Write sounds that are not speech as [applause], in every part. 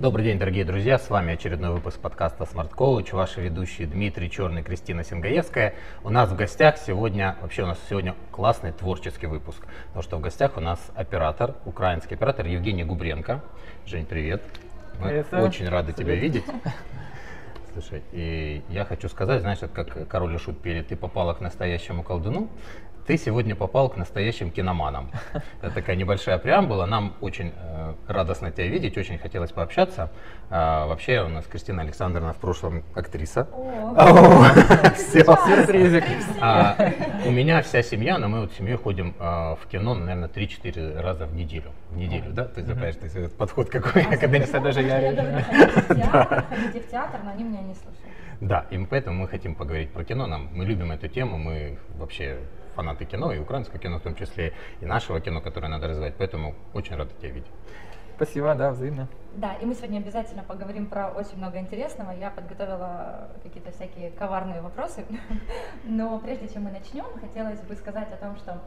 Добрый день, дорогие друзья! С вами очередной выпуск подкаста Smart Coach. Ваши ведущие Дмитрий Черный, Кристина Сингаевская. У нас в гостях сегодня, вообще у нас сегодня классный творческий выпуск. Потому что в гостях у нас оператор, украинский оператор Евгений Губренко. Жень, привет! Мы очень рады тебя видеть. [laughs] Слушай, и я хочу сказать, знаешь, как король и шут пели, ты попала к настоящему колдуну, ты сегодня попал к настоящим киноманам. [laughs] Это такая небольшая преамбула. Нам очень э, радостно тебя видеть, очень хотелось пообщаться. А, вообще у нас Кристина Александровна в прошлом актриса. [laughs] Сюрпризик. А, у меня вся семья, но мы вот семьей ходим а, в кино, наверное, 3-4 раза в неделю. В неделю, да? Ты знаешь, ты подход какой, [laughs] когда не даже я. Ходите в театр, но они меня не слушают. Да, и поэтому мы хотим поговорить про кино. Нам, мы любим эту тему, мы вообще фанаты кино, и украинского кино в том числе, и нашего кино, которое надо развивать. Поэтому очень рад тебя видеть. Спасибо, да, взаимно. Да, и мы сегодня обязательно поговорим про очень много интересного. Я подготовила какие-то всякие коварные вопросы. [laughs] Но прежде чем мы начнем, хотелось бы сказать о том, что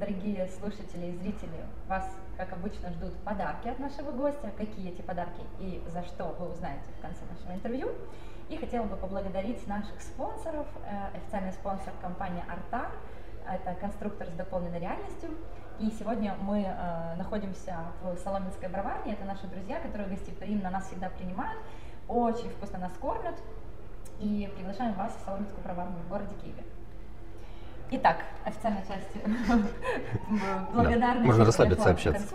дорогие слушатели и зрители, вас, как обычно, ждут подарки от нашего гостя. Какие эти подарки и за что вы узнаете в конце нашего интервью. И хотела бы поблагодарить наших спонсоров. Э, официальный спонсор компании «Артар», это конструктор с дополненной реальностью. И сегодня мы э, находимся в Соломенской броварне. Это наши друзья, которые гостеприимно нас всегда принимают, очень вкусно нас кормят. И приглашаем вас в Соломенскую броварню в городе Киеве. Итак, официальная часть [laughs] благодарности. Можно расслабиться, общаться.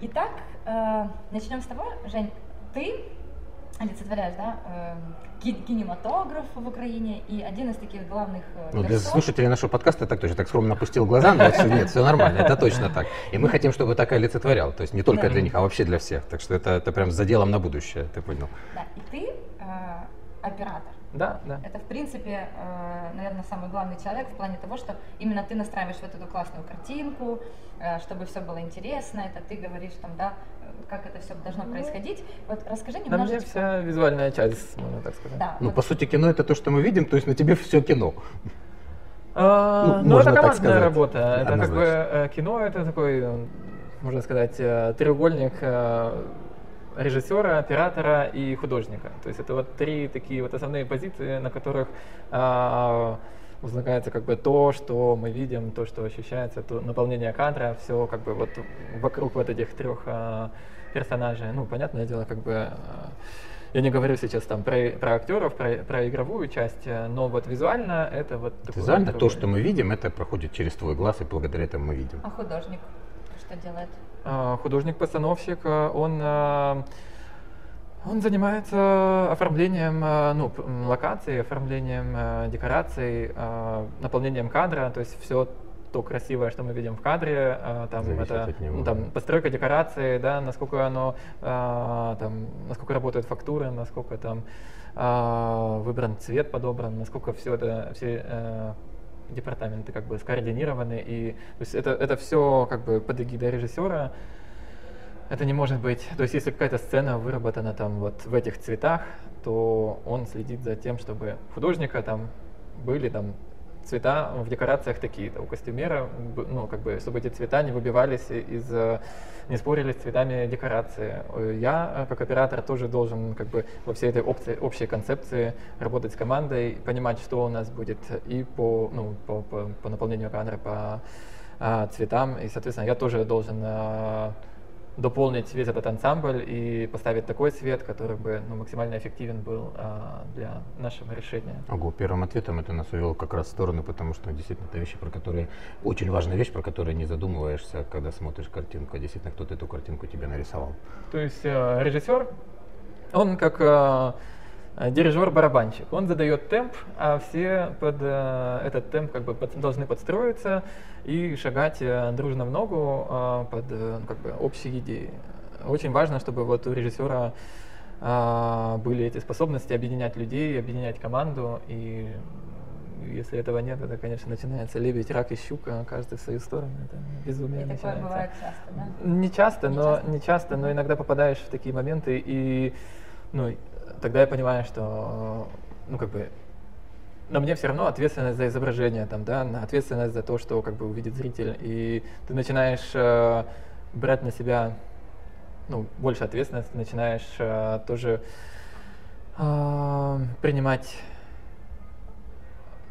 Итак, э, начнем с того, Жень, ты олицетворяешь, да, э, кинематограф в Украине и один из таких главных э, Ну, для слушателей нашего подкаста так точно, так скромно опустил глаза, но все, нет, все нормально, это точно так. И мы хотим, чтобы так и олицетворял, то есть не только для них, а вообще для всех. Так что это, это прям за делом на будущее, ты понял. Да, и ты э, оператор. Да, да. Это, в принципе, э, наверное, самый главный человек в плане того, что именно ты настраиваешь вот эту классную картинку, э, чтобы все было интересно, это ты говоришь там, да, как это все должно происходить. Вот расскажи немножечко. На мне вся визуальная часть, можно так сказать. Да, ну, вот. по сути, кино это то, что мы видим, то есть на тебе все кино. А, ну, ну это командная работа. Это как бы э, кино, это такой, можно сказать, э, треугольник э, режиссера, оператора и художника. То есть это вот три такие вот основные позиции, на которых возлагается как бы то, что мы видим, то, что ощущается, то наполнение кадра, все как бы вот вокруг вот этих трех а, персонажей. Ну, понятное дело, как бы а, я не говорю сейчас там про, про актеров, про, про игровую часть, но вот визуально это вот... Визуально то, что мы видим, это проходит через твой глаз, и благодаря этому мы видим. А художник что делает? А, художник-постановщик, он он занимается оформлением ну, локаций, оформлением декораций, наполнением кадра, то есть все то красивое, что мы видим в кадре, там, это, ну, там, постройка декорации, да, насколько оно, там, насколько работает фактура, насколько там выбран цвет подобран, насколько все это, все э, департаменты как бы скоординированы, и то есть это, это все как бы под эгидой режиссера, это не может быть, то есть если какая-то сцена выработана там вот в этих цветах, то он следит за тем, чтобы художника там были там цвета в декорациях такие-то. У костюмера, ну, как бы, чтобы эти цвета не выбивались из, не спорили с цветами декорации. Я, как оператор, тоже должен, как бы, во всей этой опции, общей концепции работать с командой, понимать, что у нас будет и по, ну, по, по, по наполнению кадра, по а, цветам, и, соответственно, я тоже должен а, дополнить весь этот ансамбль и поставить такой свет, который бы ну, максимально эффективен был а, для нашего решения. Ого, первым ответом это нас увело как раз в сторону, потому что действительно это вещи, про которые очень важная вещь, про которую не задумываешься, когда смотришь картинку, действительно кто-то эту картинку тебе нарисовал. То есть э, режиссер, он как Э, дирижер-барабанщик. Он задает темп, а все под э, этот темп как бы под, должны подстроиться и шагать э, дружно в ногу э, под э, как бы общей идеей. Очень важно, чтобы вот у режиссера э, были эти способности объединять людей, объединять команду и если этого нет, это, конечно, начинается лебедь, рак и щука, каждый в свою сторону. Это безумие и начинается. такое бывает часто, да? Не часто, не но часто. не часто, но иногда попадаешь в такие моменты и ну, тогда я понимаю, что, ну, как бы, на мне все равно ответственность за изображение, там, да, ответственность за то, что как бы увидит зритель, и ты начинаешь э, брать на себя ну, больше ответственности, начинаешь э, тоже э, принимать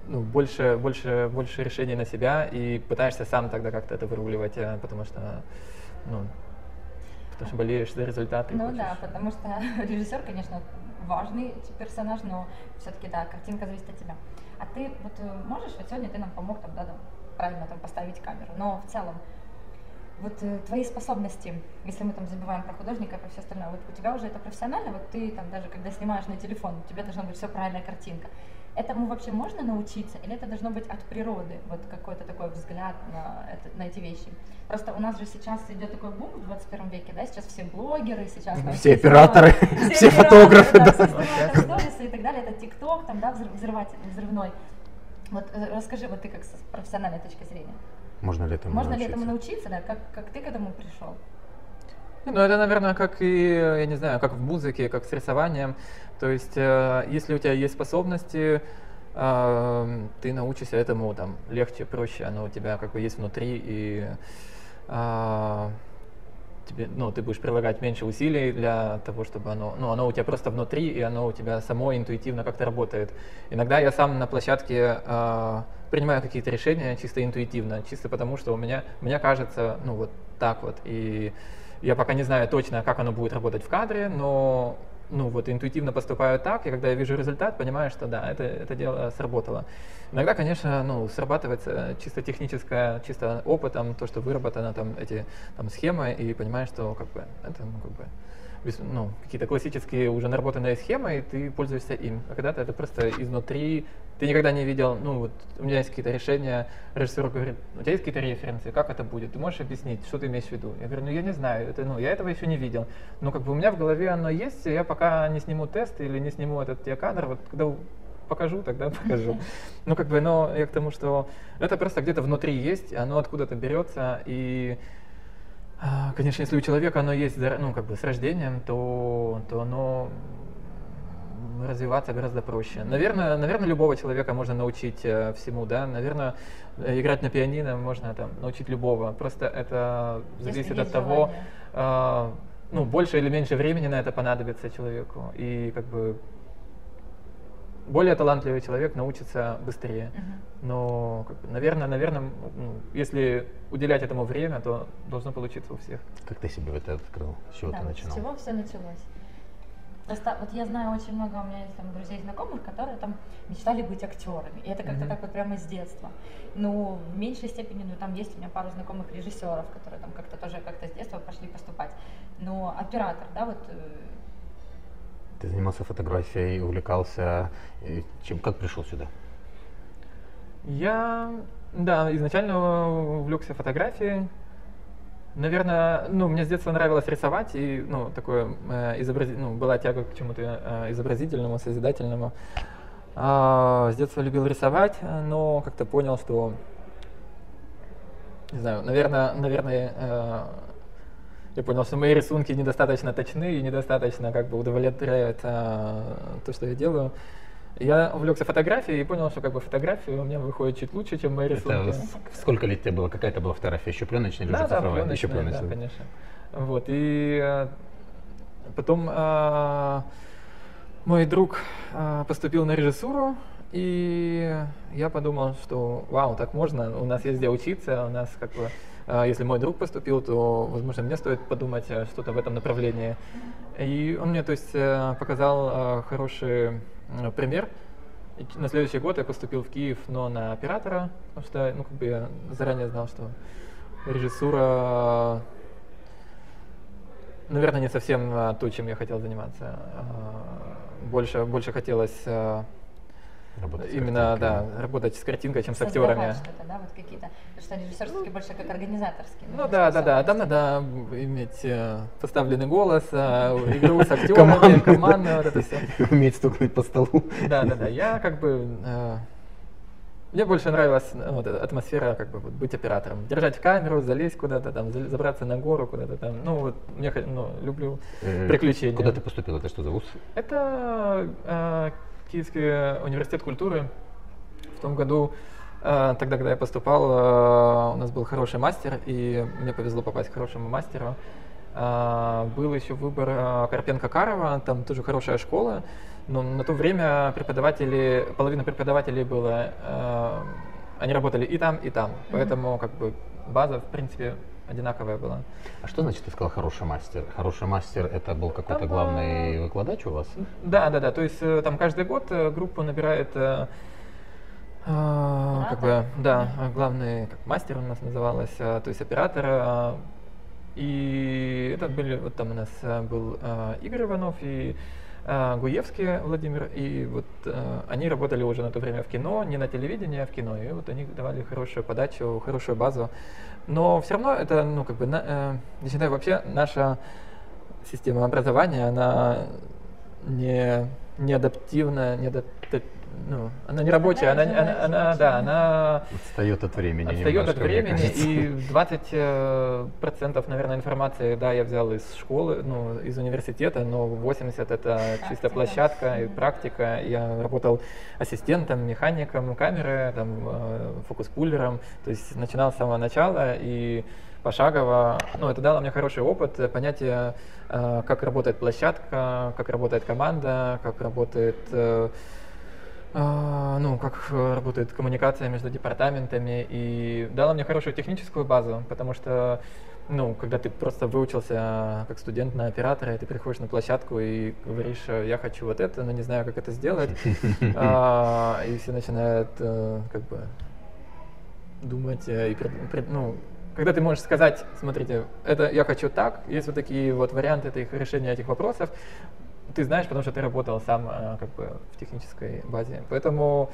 ну, больше, больше, больше решений на себя и пытаешься сам тогда как-то это выруливать, э, потому что, ну, потому что болеешь за результаты. Ну да, потому что [laughs] режиссер, конечно, важный персонаж, но все-таки, да, картинка зависит от тебя. А ты вот э, можешь, вот сегодня ты нам помог там, да, там, правильно там поставить камеру, но в целом вот э, твои способности, если мы там забываем про художника и про все остальное, вот у тебя уже это профессионально, вот ты там даже когда снимаешь на телефон, у тебя должна быть все правильная картинка. Этому вообще можно научиться или это должно быть от природы, вот какой-то такой взгляд на, это, на эти вещи? Просто у нас же сейчас идет такой бум в 21 веке, да, сейчас все блогеры, сейчас... Там, все, операторы, [laughs] все, все фотографы, да. да. Все и так далее, это ТикТок, там, да, взрыватель, взрывной. Вот э, расскажи, вот ты как с профессиональной точки зрения. Можно ли этому Можно научиться? ли этому научиться, да? Как, как ты к этому пришел? Ну, это, наверное, как и, я не знаю, как в музыке, как с рисованием. То есть, э, если у тебя есть способности, э, ты научишься этому там легче, проще, оно у тебя как бы есть внутри, и э, тебе, ну, ты будешь прилагать меньше усилий для того, чтобы оно, ну, оно у тебя просто внутри, и оно у тебя само интуитивно как-то работает. Иногда я сам на площадке принимаю какие-то решения чисто интуитивно, чисто потому, что у меня, мне кажется, ну, вот так вот, и я пока не знаю точно, как оно будет работать в кадре, но ну вот интуитивно поступаю так, и когда я вижу результат, понимаю, что да, это, это дело сработало. Иногда, конечно, ну, срабатывается чисто техническое, чисто опытом, то, что выработано там эти там, схемы, и понимаешь, что как бы это ну, как бы ну, какие-то классические уже наработанные схемы, и ты пользуешься им. А когда-то это просто изнутри, ты никогда не видел, ну вот у меня есть какие-то решения, режиссер говорит, у тебя есть какие-то референсы, как это будет, ты можешь объяснить, что ты имеешь в виду? Я говорю, ну я не знаю, это, ну я этого еще не видел, но как бы у меня в голове оно есть, я пока не сниму тест или не сниму этот тебе кадр, вот когда покажу, тогда [laughs] покажу. Ну, как бы, но я к тому, что это просто где-то внутри есть, оно откуда-то берется, и Конечно, если у человека оно есть ну, как бы с рождением, то, то оно развиваться гораздо проще. Наверное, наверное, любого человека можно научить э, всему, да. Наверное, э, играть на пианино можно там научить любого. Просто это зависит от того, э, ну, больше или меньше времени на это понадобится человеку. И как бы более талантливый человек научится быстрее. Uh-huh. Но, как бы, наверное, наверное, ну, если уделять этому время, то должно получиться у всех. Как ты себе это открыл? С чего да, ты начинал? С чего все началось? Просто вот я знаю очень много у меня есть там друзей знакомых, которые там мечтали быть актерами. И это как-то mm-hmm. так вот прямо с детства. Ну, в меньшей степени, ну, там есть у меня пару знакомых режиссеров, которые там как-то тоже как-то с детства пошли поступать. Но оператор, да, вот э, ты занимался фотографией, увлекался. Чем, как пришел сюда? Я, да, изначально увлекся фотографией. Наверное, ну, мне с детства нравилось рисовать, и, ну, такое, э, изобрази... ну, была тяга к чему-то э, изобразительному, созидательному. А, с детства любил рисовать, но как-то понял, что, не знаю, наверное, наверное, э, я понял, что мои рисунки недостаточно точны и недостаточно как бы удовлетворяют а, то, что я делаю. Я увлекся фотографией и понял, что как бы фотографии у меня выходит чуть лучше, чем мои рисунки. Это сколько лет тебе было? Какая это была фотография? Еще пленочная или да, уже цифровая? Да, Еще пленочная, да, конечно. Вот, и а, потом а, мой друг а, поступил на режиссуру, и я подумал, что вау, так можно, у нас есть где учиться, у нас как бы если мой друг поступил, то, возможно, мне стоит подумать э, что-то в этом направлении. И он мне, то есть, э, показал э, хороший пример. И на следующий год я поступил в Киев, но на оператора, потому что, ну, как бы я заранее знал, что режиссура, наверное, не совсем то, чем я хотел заниматься. А, больше, больше хотелось Работать Именно, да, работать с картинкой, чем с актерами. что-то, да, вот какие-то, потому что режиссерские больше как организаторские. Ну да, да, да, там надо иметь э, поставленный голос, э, игру с [laughs] актерами, команду, вот это все. [laughs] Уметь стукнуть по столу. Да, да, да, я как бы... Э, мне больше нравилась ну, вот, атмосфера, как бы вот, быть оператором. Держать камеру, залезть куда-то, там, забраться на гору куда-то там. Ну, вот, мне ну, люблю приключения. Куда ты поступил? Это что за вуз? Это э, Киевский университет культуры. В том году, э, тогда, когда я поступал, э, у нас был хороший мастер, и мне повезло попасть к хорошему мастеру. Был еще выбор Карпенко-Карова, там тоже хорошая школа, но на то время преподаватели, половина преподавателей было, они работали и там, и там, поэтому как бы база, в принципе, одинаковая была. А что значит, ты сказал хороший мастер? Хороший мастер это был какой-то Там, главный а, выкладач у вас? Да, да, да. То есть э, там каждый год э, группу набирает э, а, как бы, да, главный как мастер у нас называлось, то есть оператор. И это были, вот там у нас был Игорь Иванов и Гуевский Владимир, и вот а, они работали уже на то время в кино, не на телевидении, а в кино, и вот они давали хорошую подачу, хорошую базу. Но все равно это, ну, как бы, на, э, считаю, вообще наша система образования, она не, не адаптивная, не адапта- ну, она не рабочая, она, она, она, да, она Отстает от времени отстает от немножко, времени, и 20 э, процентов, наверное, информации, да, я взял из школы, ну, из университета, но 80 это чисто площадка и практика. Я работал ассистентом, механиком камеры, там, э, фокус-пуллером, то есть начинал с самого начала и пошагово, ну, это дало мне хороший опыт, э, понятие, как работает площадка, как работает команда, как работает ну, как э, работает коммуникация между департаментами, и дала мне хорошую техническую базу, потому что, ну, когда ты просто выучился как студент на оператора, и ты приходишь на площадку и говоришь, э, я хочу вот это, но не знаю, как это сделать, [laughs] а, и все начинают, э, как бы, думать, э, и, ну, когда ты можешь сказать, смотрите, это я хочу так, есть вот такие вот варианты этих, решения этих вопросов, ты знаешь, потому что ты работал сам э, как бы в технической базе. Поэтому,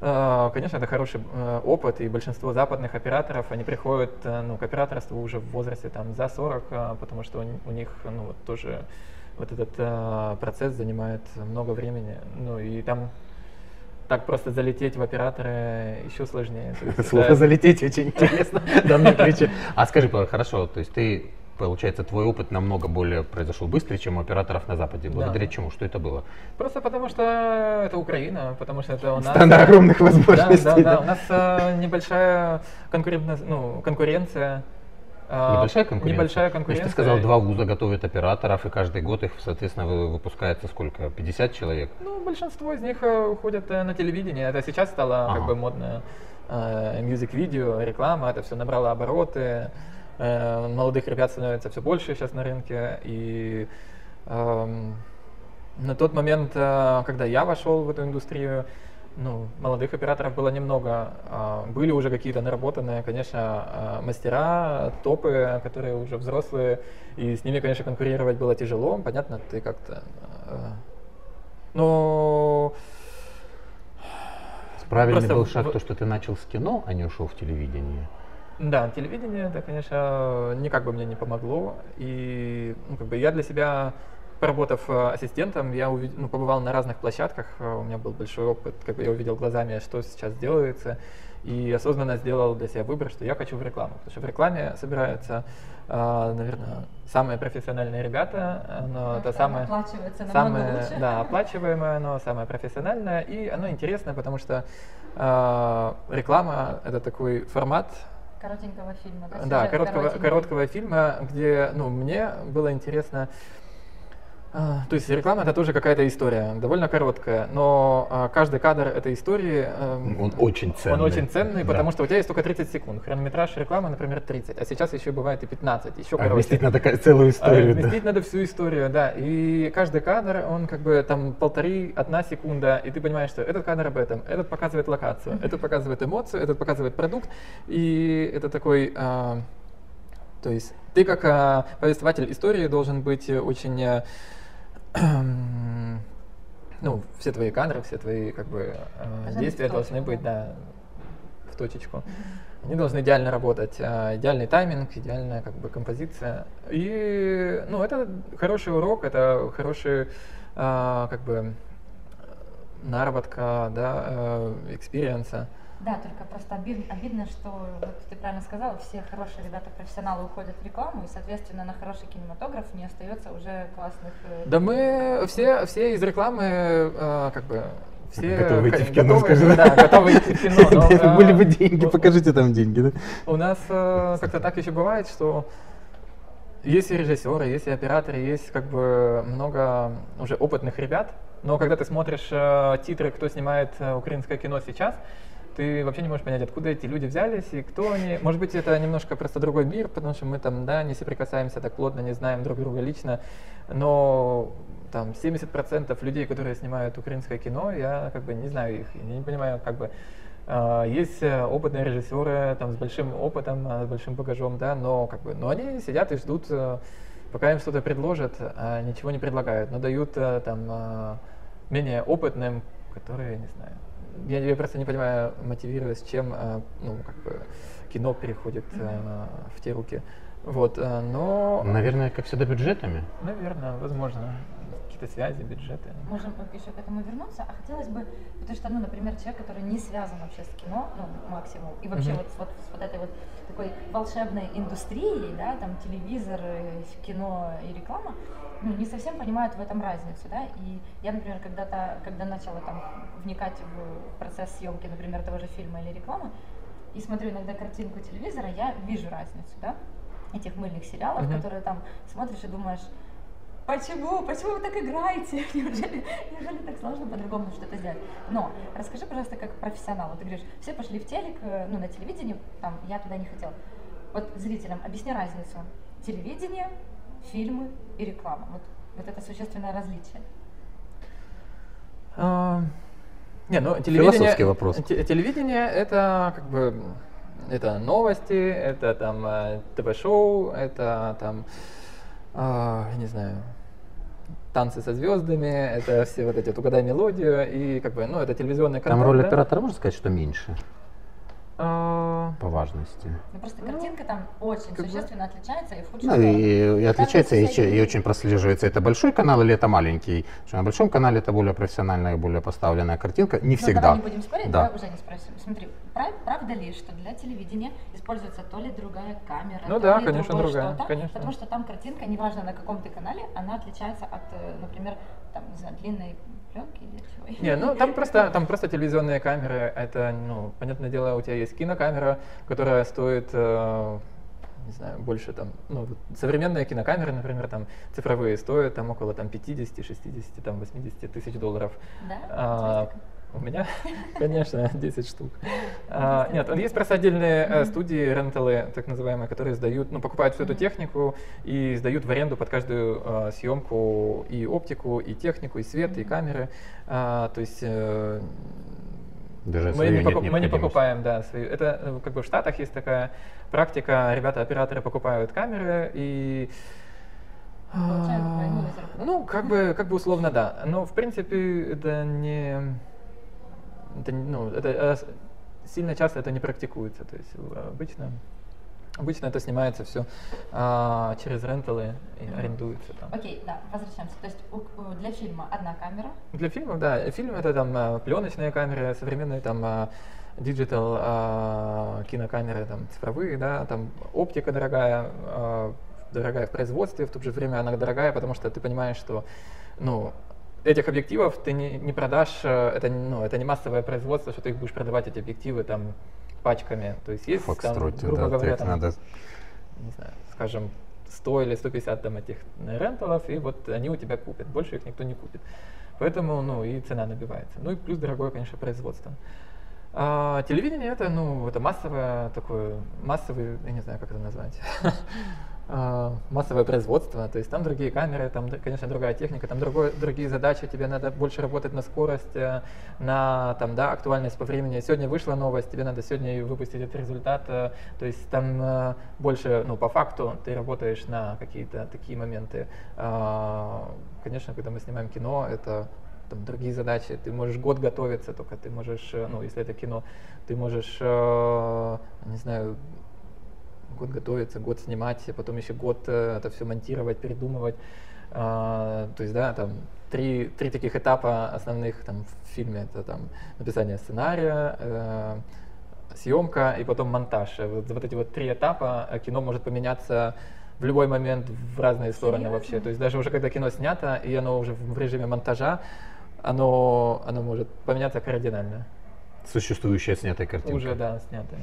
э, конечно, это хороший э, опыт, и большинство западных операторов, они приходят ну, к операторству уже в возрасте там, за 40, э, потому что у, ни- у них ну, вот тоже вот этот э, процесс занимает много времени. Ну и там так просто залететь в операторы еще сложнее. [laughs] Слово залететь очень интересно. в данном ключе. А скажи, хорошо, то есть ты, получается, твой опыт намного более произошел быстрее, чем у операторов на Западе. Благодаря Да. чему? Что это было? Просто потому что это Украина, потому что это у нас... Страна огромных Да, возможностей. да, да. да. У нас э, небольшая ну, конкуренция. э, Небольшая конкуренция? Небольшая конкуренция. ты сказал, два вуза готовят операторов, и каждый год их, соответственно, вы- выпускается сколько? 50 человек? Ну, большинство из них э, уходят э, на телевидение. Это сейчас стало Ага. как бы модно. Э, Мьюзик-видео, реклама, это все набрало обороты. Э, Молодых ребят становится все больше сейчас на рынке. И эм, на тот момент, э, когда я вошел в эту индустрию, ну, молодых операторов было немного. А, Были уже какие-то наработанные, конечно, а, мастера, топы, которые уже взрослые, и с ними, конечно, конкурировать было тяжело. Понятно, ты как-то... а, Но Правильный Просто был шаг в- то, что ты начал с кино, а не ушел в телевидение. Да, телевидение, это, конечно, никак бы мне не помогло. И ну, как бы я для себя, поработав э, ассистентом, я увид- ну, побывал на разных площадках, э, у меня был большой опыт, как бы я увидел глазами, что сейчас делается, и осознанно сделал для себя выбор, что я хочу в рекламу. Потому что в рекламе собираются, э, наверное, самые профессиональные ребята, оно, это самое... Самое, лучше. да, оплачиваемое, оно самое профессиональное, и оно интересное, потому что реклама это такой формат, Коротенького фильма. Да, да, короткого, короткого фильма, где, ну, мне было интересно. А, то есть реклама это тоже какая-то история, довольно короткая, но а, каждый кадр этой истории эм, Он очень ценный. он очень ценный, Да. потому что у тебя есть только 30 секунд. Хронометраж рекламы, например, 30, а сейчас еще бывает и 15, еще А короче. вместить надо целую А историю. да. Вместить надо всю историю, да. И каждый кадр, он как бы там полторы, одна секунда, и ты понимаешь, что этот кадр об этом, этот показывает локацию, этот показывает эмоцию, этот показывает продукт, и это такой, а, то есть ты как а, повествователь истории должен быть очень, ну, все твои кадры, все твои как бы быть действия должны быть, да. в точечку. Они должны идеально работать, а, идеальный тайминг, идеальная как бы композиция. И, ну, это хороший урок, это хороший, а, как бы, наработка, да, э, experience а. Да, только просто обид- обидно, что, вот ты правильно сказала, все хорошие ребята, профессионалы уходят в рекламу, и, соответственно, на хороший кинематограф не остается уже классных... э, Да мы все, все из рекламы, э, как бы, все Готовы идти в кино, готовы, скажи. да, готовы идти в кино. но, э, Были бы деньги, у- покажите там деньги. да? У нас э, как-то так еще бывает, что есть и режиссеры, есть и операторы, есть как бы много уже опытных ребят, но когда ты смотришь э, титры, кто снимает э, украинское кино сейчас, ты вообще не можешь понять, откуда эти люди взялись и кто они. Может быть, это немножко просто другой мир, потому что мы там, да, не соприкасаемся так плотно, не знаем друг друга лично, но там 70% людей, которые снимают украинское кино, я как бы не знаю их, я не понимаю, как бы. Э, есть э, опытные режиссеры там с большим опытом, э, с большим багажом, да, но как бы, но они сидят и ждут, э, пока им что-то предложат, а ничего не предлагают, но дают э, там менее опытным, которые, не знаю, я, я просто не понимаю, мотивируясь, чем э, ну, как бы кино переходит э, в те руки. Вот, э, но, Наверное, как всегда, бюджетами. наверное, возможно, какие-то связи, бюджеты. Можем еще к этому вернуться, а хотелось бы, потому что, ну, например, человек, который не связан вообще с кино, ну, максимум, и вообще Мгм. вот, с- вот с вот этой вот такой волшебной индустрией, да, там телевизор, э, кино и реклама, ну, не совсем понимают в этом разницу, да, и я, например, когда-то, когда начала там вникать в процесс съемки, например, того же фильма или рекламы, и смотрю иногда картинку телевизора, я вижу разницу, да, этих мыльных сериалов, Мгм. которые там смотришь и думаешь, Почему? Почему вы так играете? [laughs] Неужели, неужели так сложно по-другому что-то сделать? Но расскажи, пожалуйста, как профессионал. Вот ты говоришь, все пошли в телек, э, ну, на телевидение, там, я туда не хотел. Вот зрителям объясни разницу. Телевидение, фильмы и реклама. Вот, вот это существенное различие. А, Не, ну телевидение, Философский вопрос. те- телевидение это как бы это новости, это там э, ТВ-шоу, это там, я не знаю, танцы со звездами, это все вот эти вот угадай мелодию и как бы, ну это телевизионный Там контент. роль да. оператора, можно сказать, что меньше А, по важности. Ну, просто Ну, картинка там очень как бы- существенно отличается и в худшую Ну сторону. и, и отличается, и, и очень прослеживается, это большой канал или это маленький. Что на большом канале это более профессиональная и более поставленная картинка. Не Ну, всегда. давай не будем спорить, Да. давай уже не спросим. Смотри, правда ли, что для телевидения используется то ли другая камера, Ну то да, ли конечно, другая, что-то, конечно. потому что там картинка, неважно на каком ты канале, она отличается от, э, например, там, не знаю, длинной пленки или чего. Не, ну там [laughs] просто, там просто телевизионные камеры. Это, ну, понятное дело, у тебя есть кинокамера, которая стоит, э, не знаю, больше там, ну, современные кинокамеры, например, там цифровые стоят там около там 50, 60, там 80 тысяч долларов. Да? А, У меня, [laughs] конечно, 10 штук. А, Нет, есть просто отдельные э, студии, ренталы, так называемые, которые сдают, ну, покупают всю эту технику и сдают в аренду под каждую э, съемку и оптику, и технику, и свет, и камеры. А, То есть э, Даже мы не, нет покуп- мы не необходимости. покупаем, да, свою. Это как бы в Штатах есть такая практика, ребята-операторы покупают камеры и а. Ну, как бы, как бы условно, да. Но, в принципе, это не... Это, ну, это, э, сильно часто это не практикуется. То есть э, обычно, обычно это снимается все через ренталы и Мгм. арендуется там. Окей, да, возвращаемся. То есть у- для фильма одна камера, Для фильмов, да. Фильм это там пленочные камеры, современные там digital кинокамеры, там цифровые, да, там оптика дорогая, а, дорогая в производстве, в то же время она дорогая, потому что ты понимаешь, что, ну, этих объективов ты не, не продашь, э, это, ну, это не массовое производство, что ты их будешь продавать, эти объективы, там, пачками. То есть есть, там, грубо да, говоря, там, надо. не знаю, скажем, 100 или 150 там этих ренталов, и вот они у тебя купят. Больше их никто не купит. Поэтому, ну, и цена набивается. Ну и плюс дорогое, конечно, производство. А, телевидение это, ну, это массовое такое, массовый, я не знаю, как это назвать, [laughs] массовое производство, то есть там другие камеры, там, конечно, другая техника, там другой, другие задачи, тебе надо больше работать на скорость, э, на, там, да, актуальность по времени. Сегодня вышла новость, тебе надо сегодня выпустить этот результат, э, то есть там э, больше, ну, по факту ты работаешь на какие-то такие моменты. А, Конечно, когда мы снимаем кино, это там другие задачи. Ты можешь год готовиться, только ты можешь, ну, если это кино, ты можешь, не знаю, год готовиться, год снимать, потом еще год э, это все монтировать, передумывать. А, то есть, да, там три, три таких этапа основных там, в фильме. Это там написание сценария, э, съемка и потом монтаж. Э, Вот, за вот эти вот три этапа кино может поменяться в любой момент в разные стороны Серьезно? вообще. То есть даже уже когда кино снято, и оно уже в режиме монтажа, оно, оно может поменяться кардинально. Существующая снятая картинка. Уже, да, снято. да.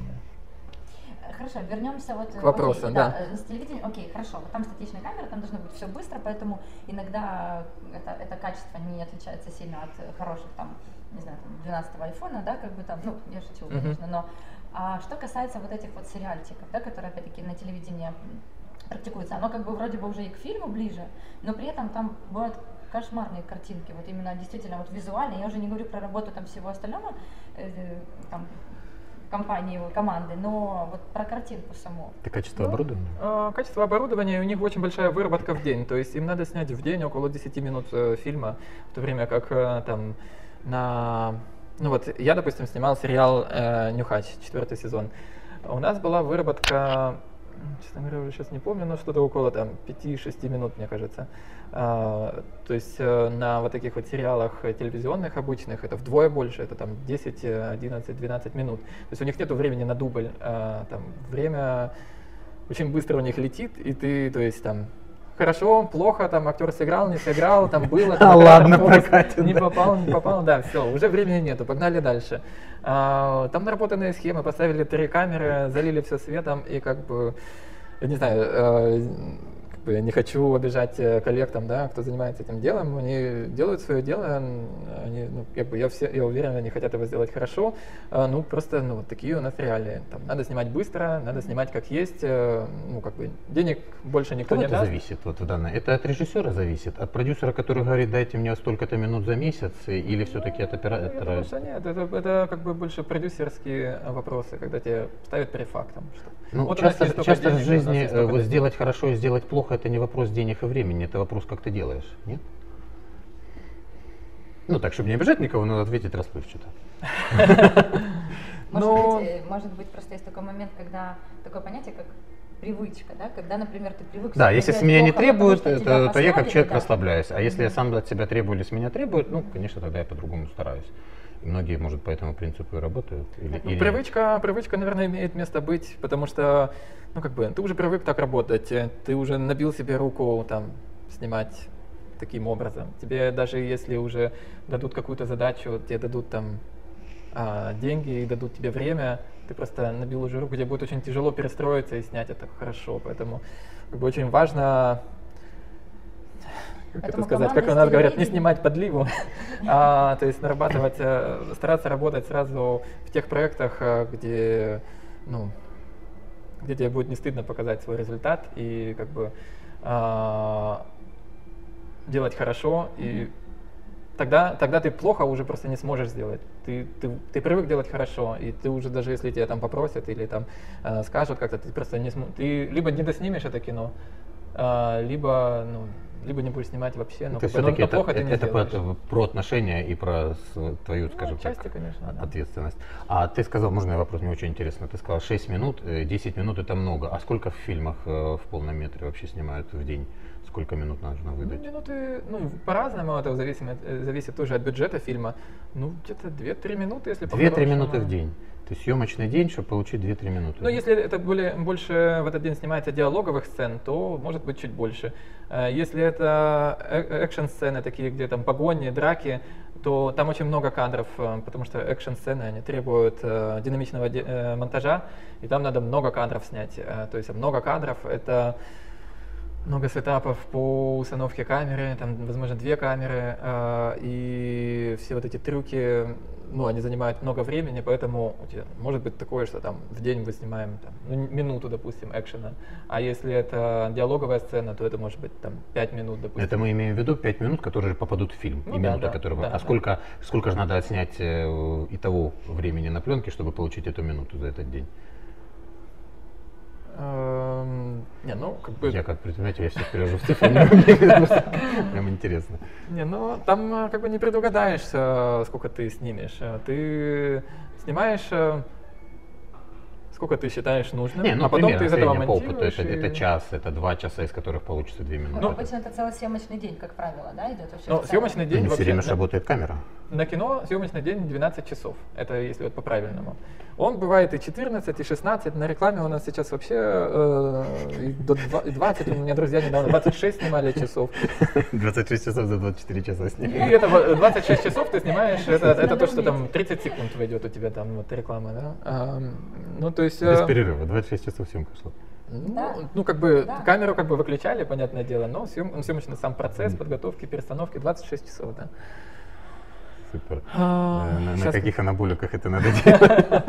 Хорошо, вернемся вот К вопросу, окей, да. э, С телевидения, окей, хорошо, вот там статичная камера, там должно быть все быстро, поэтому иногда это, это качество не отличается сильно от э, хороших там, не знаю, там, 12 айфона, да, как бы там, ну, я шучу, конечно, но а что касается вот этих вот сериальчиков, да, которые опять-таки на телевидении практикуются, оно как бы вроде бы уже и к фильму ближе, но при этом там бывают кошмарные картинки, вот именно действительно вот визуально, я уже не говорю про работу там всего остального, э, там, компании, команды, но вот про картинку саму. Это качество Ну, оборудования? А, Качество оборудования, у них очень большая выработка в день, то есть им надо снять в день около 10 минут э, фильма, в то время как э, там на... Ну вот я, допустим, снимал сериал э, «Нюхач», четвертый сезон. У нас была выработка, честно говоря, уже сейчас не помню, но что-то около там 5-6 минут, мне кажется. А, то есть э, на вот таких вот сериалах э, телевизионных обычных это вдвое больше, это там 10, э, 11, 12 минут. То есть у них нет времени на дубль, а, там время очень быстро у них летит, и ты, то есть там хорошо, плохо, там актер сыграл, не сыграл, там было, там [laughs] А, ладно, фокус, прокатит, не да. попал, не попал, да, все, уже времени нету, погнали дальше. А, там наработанные схемы, поставили три камеры, залили все светом, и как бы, не знаю, э, я не хочу обижать э, коллег там, да, кто занимается этим делом, они делают свое дело, они, ну, как бы я, все, я уверен, они хотят его сделать хорошо, а, ну, просто, ну, вот такие у нас реалии. Там, надо снимать быстро, надо снимать как есть, э, ну, как бы денег больше никто От не кого это даст. зависит вот в данной? Это от режиссера зависит? От продюсера, который говорит, дайте мне столько-то минут за месяц? и- Или все-таки от Ну, Я оператора? думаю, что нет, это, это как бы больше продюсерские вопросы, когда тебе ставят перед фактом. Что Ну, вот часто, часто в жизни э, вот сделать хорошо и сделать плохо это не вопрос денег и времени, это вопрос, как ты делаешь, нет? Ну, так, чтобы не обижать никого, надо ответить расплывчато. Может, Но- быть, э, может быть, просто есть такой момент, когда такое понятие, как привычка, да, когда, например, ты привык Да, если с меня не потому требуют, то, я как человек да. расслабляюсь. А если я сам от себя требую или с меня требуют, ну, конечно, тогда я по-другому стараюсь. И многие, может, по этому принципу и работают. Или, Ну, или- Привычка, привычка, наверное, имеет место быть, потому что, ну, как бы, ты уже привык так работать, э, ты уже набил себе руку, там, снимать таким образом. Тебе даже если уже дадут какую-то задачу, тебе дадут там а, деньги и дадут тебе время, ты просто набил уже руку, тебе будет очень тяжело перестроиться и снять это хорошо, поэтому как бы очень важно как это сказать, как у нас говорят, не снимать подливу, [laughs] а, то есть нарабатывать, э, стараться работать сразу в тех проектах, э, где, ну, где тебе будет не стыдно показать свой результат и как бы а, делать хорошо и тогда, тогда ты плохо уже просто не сможешь сделать. Ты, ты, ты привык делать хорошо, и ты уже даже если тебя там попросят или там э, скажут как-то, ты просто не сможешь. Ты либо не доснимешь это кино, а, либо, ну, либо не будешь снимать вообще, но, это все-таки это, это, не это про, про отношения и про с- твою, Ну, скажем так, отчасти, конечно, да. ответственность. А ты сказал, можно вопрос, мне очень интересно, ты сказал 6 минут, э, 10 минут это много. А сколько в фильмах э, в полном метре вообще снимают в день? Сколько минут нужно Ну, выдать? минуты, ну, по-разному, это зависит, э, зависит тоже от бюджета фильма. Ну, где-то 2-3 минуты, если 2-3 по-хорошему. минуты в день. То есть съемочный день, чтобы получить 2-3 минуты. Ну, если это более, больше в этот день снимается диалоговых сцен, то может быть чуть больше. Э, Если это э- экшн-сцены, такие, где там погони, драки, то там очень много кадров, потому что экшн-сцены, они требуют э, динамичного де- э, монтажа, и там надо много кадров снять. Э, То есть много кадров — это много сетапов по установке камеры, там, возможно, две камеры, э, и все вот эти трюки, ну, они занимают много времени, поэтому у тебя может быть такое, что там в день мы снимаем там, ну, минуту, допустим, экшена, а если это диалоговая сцена, то это может быть там 5 минут, допустим. Это мы имеем в виду 5 минут, которые попадут в фильм. Ну и да, минута, да, которая... да, а да. сколько, сколько же надо отснять э, и того времени на пленке, чтобы получить эту минуту за этот день? Эм, Не, ну, как бы... Я как предприниматель, я все перевожу в цифры. [laughs] Прям интересно. Не, ну там э, как бы не предугадаешь, э, сколько ты снимешь. Э, Ты снимаешь, сколько ты считаешь нужным, Не, ну, а потом примерно, ты из этого среднем по опыту. монтируешь. Это, и- это час, это два часа, из которых получится две минуты. Ну, обычно это целый съемочный день, как правило, да, идет вообще? Ну, съемочный день все вообще... время же да. работает камера. На кино съемочный день 12 часов. Это если вот по-правильному. Он бывает и 14, и 16. На рекламе у нас сейчас вообще э, и до два- и 20. У меня друзья недавно 26 снимали часов. 26 часов за 24 часа И сняли. это вот 26 часов ты снимаешь, это, это то, что там 30 секунд войдет у тебя там вот реклама, да? А, ну, то есть... Без э, перерыва, 26 часов съемка шла. ну, Да. ну, как бы Да. камеру как бы выключали, понятное дело, но съем, съемочный сам процесс подготовки, перестановки 26 часов, да. Супер. А, Э, На, на каких анаболиках это надо [laughs] делать?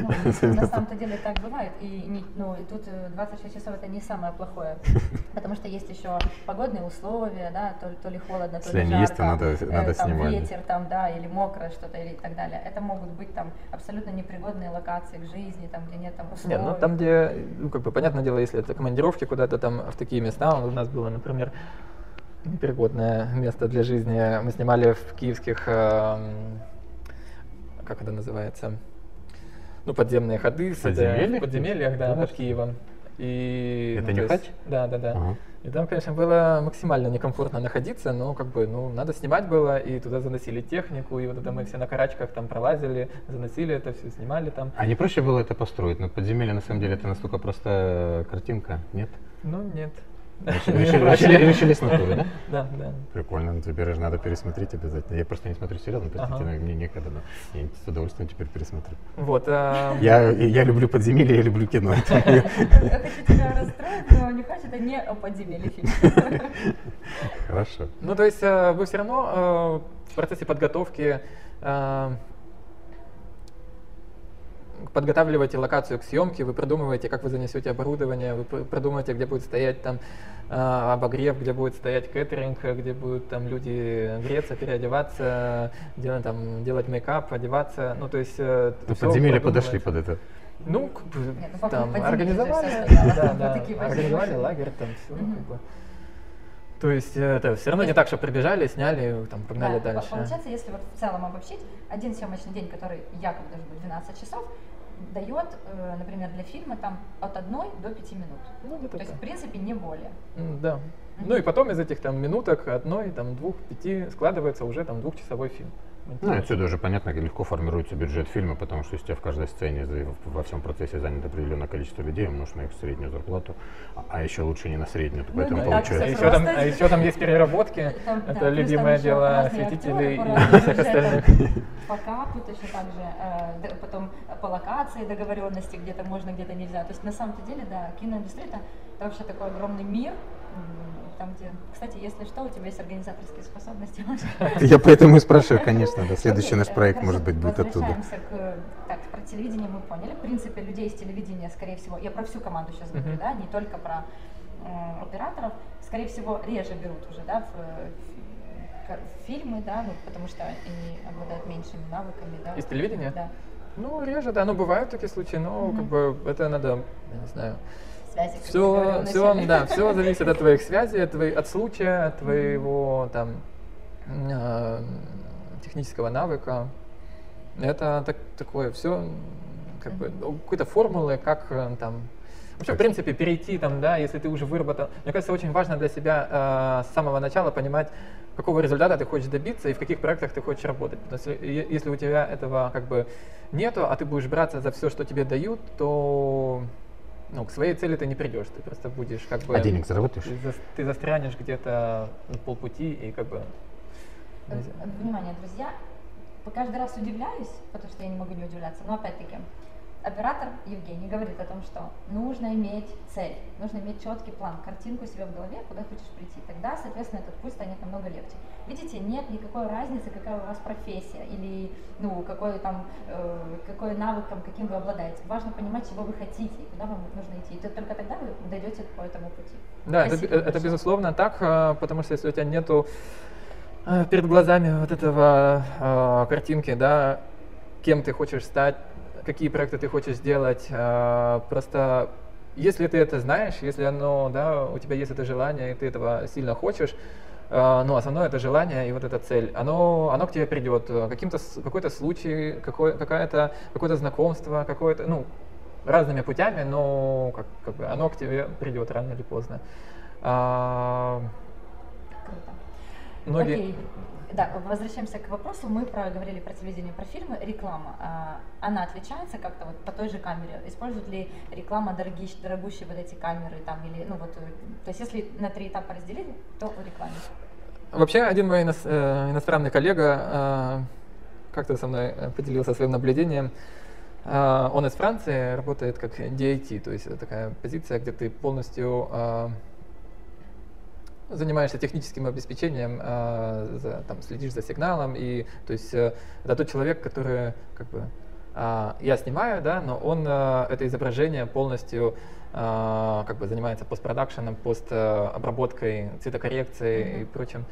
Ну, на [laughs] самом-то деле так бывает. И, ну, и тут э, 26 часов это не самое плохое. [laughs] Потому что есть еще погодные условия, да, то, то ли холодно, то ли жарко. есть, то надо- э, там снимать. ветер там, да, или мокрое что-то, или так далее. Это могут быть там абсолютно непригодные локации к жизни, там, где нет там условий. Нет, ну там, где, ну, как бы, понятное дело, если это командировки куда-то там в такие места, у нас было, например, непригодное место для жизни. Мы снимали в киевских, эм, как это называется, ну, подземные ходы. Подземельях? В подземельях, да, Да, под? Киевом. И, Это ну, Нюхач? есть- Да, да, да. Ага. И там, конечно, было максимально некомфортно находиться, но как бы, ну, надо снимать было, и туда заносили технику, и вот это мы все на карачках там пролазили, заносили это все, снимали там. А не проще было это построить? Но подземелье на самом деле это настолько простая картинка, нет? Ну, нет. Решили, с натуры, да? Да, да. Прикольно, ну теперь же надо пересмотреть обязательно. Я просто не смотрю сериал, но простите, но мне некогда, но я с удовольствием теперь пересмотрю. Вот. а, Я, я люблю подземелье, я люблю кино. Хочу тебя расстроить, но не хочу, это не о подземелье фильм. Хорошо. Ну, то есть э, вы все равно э, в процессе подготовки э, подготавливаете локацию к съемке, вы продумываете, как вы занесете оборудование, вы пр- продумываете, где будет стоять там э, обогрев, где будет стоять кэтеринг, где будут там люди греться, переодеваться, делать, там, делать мейкап, одеваться. Ну, то есть... Ну, всё подземелье подошли под это. Ну, Нет, ну, там подземелья организовали, да, [laughs] да, организовали лагерь, там все, как бы. То есть э, это все равно не так, что прибежали, сняли, там погнали Да, дальше. Получается, если вот в целом обобщить, один съемочный день, который якобы должен быть 12 часов, дает, э, например, для фильма там от 1 до 5 минут. Ну, То есть, так. в принципе, не более. Да. Ну и потом из этих там минуток одной, там двух, пяти складывается уже там двухчасовой фильм. Ну, и отсюда уже понятно, как легко формируется бюджет фильма, потому что если у тебя в каждой сцене во всем процессе занято определенное количество людей, умножь на их среднюю зарплату, а, а еще лучше не на среднюю, то Ну, поэтому не так А получается... всё еще, там, а еще там есть переработки, [laughs] Там, да, это плюс любимое дело осветителей актеры и [laughs] всех остальных. [laughs] По капу точно так же, э, потом по локации договоренности, где-то можно, где-то нельзя. То есть на самом-то деле, да, киноиндустрия это, вообще такой огромный мир, там где, кстати, если что, у тебя есть организаторские способности. [laughs] Я поэтому и спрашиваю, конечно, да, следующий наш проект, может быть, будет оттуда. Так, про телевидение мы поняли. В принципе, людей из телевидения, скорее всего, я про всю команду сейчас говорю, да, не только про э, операторов, скорее всего, реже берут уже, да, в, э, фильмы, да, ну, потому что они обладают меньшими навыками, да. Из телевидения? Да. Ну, реже, да, ну бывают такие случаи, но как бы это надо, я не знаю, Связи. все, все, да, все [laughs] зависит от твоих связей, от, твоей, от случая, от твоего там э, технического навыка. Это так, такое все, как бы ну, какой-то формулы, как э, там. Вообще, в принципе, перейти там, да, если ты уже выработал. Мне кажется, очень важно для себя э, с самого начала понимать, какого результата ты хочешь добиться и в каких проектах ты хочешь работать. Потому что если у тебя этого как бы нету, а ты будешь браться за все, что тебе дают, то ну, к своей цели ты не придешь. Ты просто будешь как бы... А денег заработаешь? Ты, зас- ты застрянешь где-то на полпути и как бы... Э, Внимание, друзья, по- каждый раз удивляюсь, потому что я не могу не удивляться, но опять-таки, оператор Евгений говорит о том, что нужно иметь цель, нужно иметь четкий план, картинку себе в голове, куда хочешь прийти. Тогда, соответственно, этот путь станет намного легче. Видите, нет никакой разницы, какая у вас профессия или ну, какой там, э, какой навыком, каким вы обладаете. Важно понимать, чего вы хотите и куда вам нужно идти. И то- только тогда вы дойдете по этому пути. Да, это, Спасибо это большое. безусловно так, а, потому что если у тебя нету а, перед глазами вот этого а, картинки, да, кем ты хочешь стать, какие проекты ты хочешь сделать, а, просто если ты это знаешь, если оно, да, у тебя есть это желание, и ты этого сильно хочешь, а, ну, основное это желание и вот эта цель, оно, оно к тебе придет, каким-то, какой-то случай, какой, какая-то, какое-то знакомство, какое-то, ну, разными путями, но как, как бы оно к тебе придет рано или поздно. А, Круто. многие... Окей. Да, возвращаемся к вопросу. Мы проговорили про телевидение, про фильмы. Реклама. А, она отличается как-то вот по той же камере? Используют ли реклама дорогие, дорогущие вот эти камеры там или, ну вот, э, то есть если на три этапа разделить, то в рекламе? Вообще, один мой ино- э, иностранный коллега э, как-то со мной поделился своим наблюдением. Он из Франции, работает как DIT, то есть такая позиция, где ты полностью занимаешься техническим обеспечением, э, за- там, следишь за сигналом, и то есть э, это тот человек, который как бы а, я снимаю, да, но он э, это изображение полностью э, как бы занимается постпродакшеном, постобработкой, цветокоррекцией и прочим.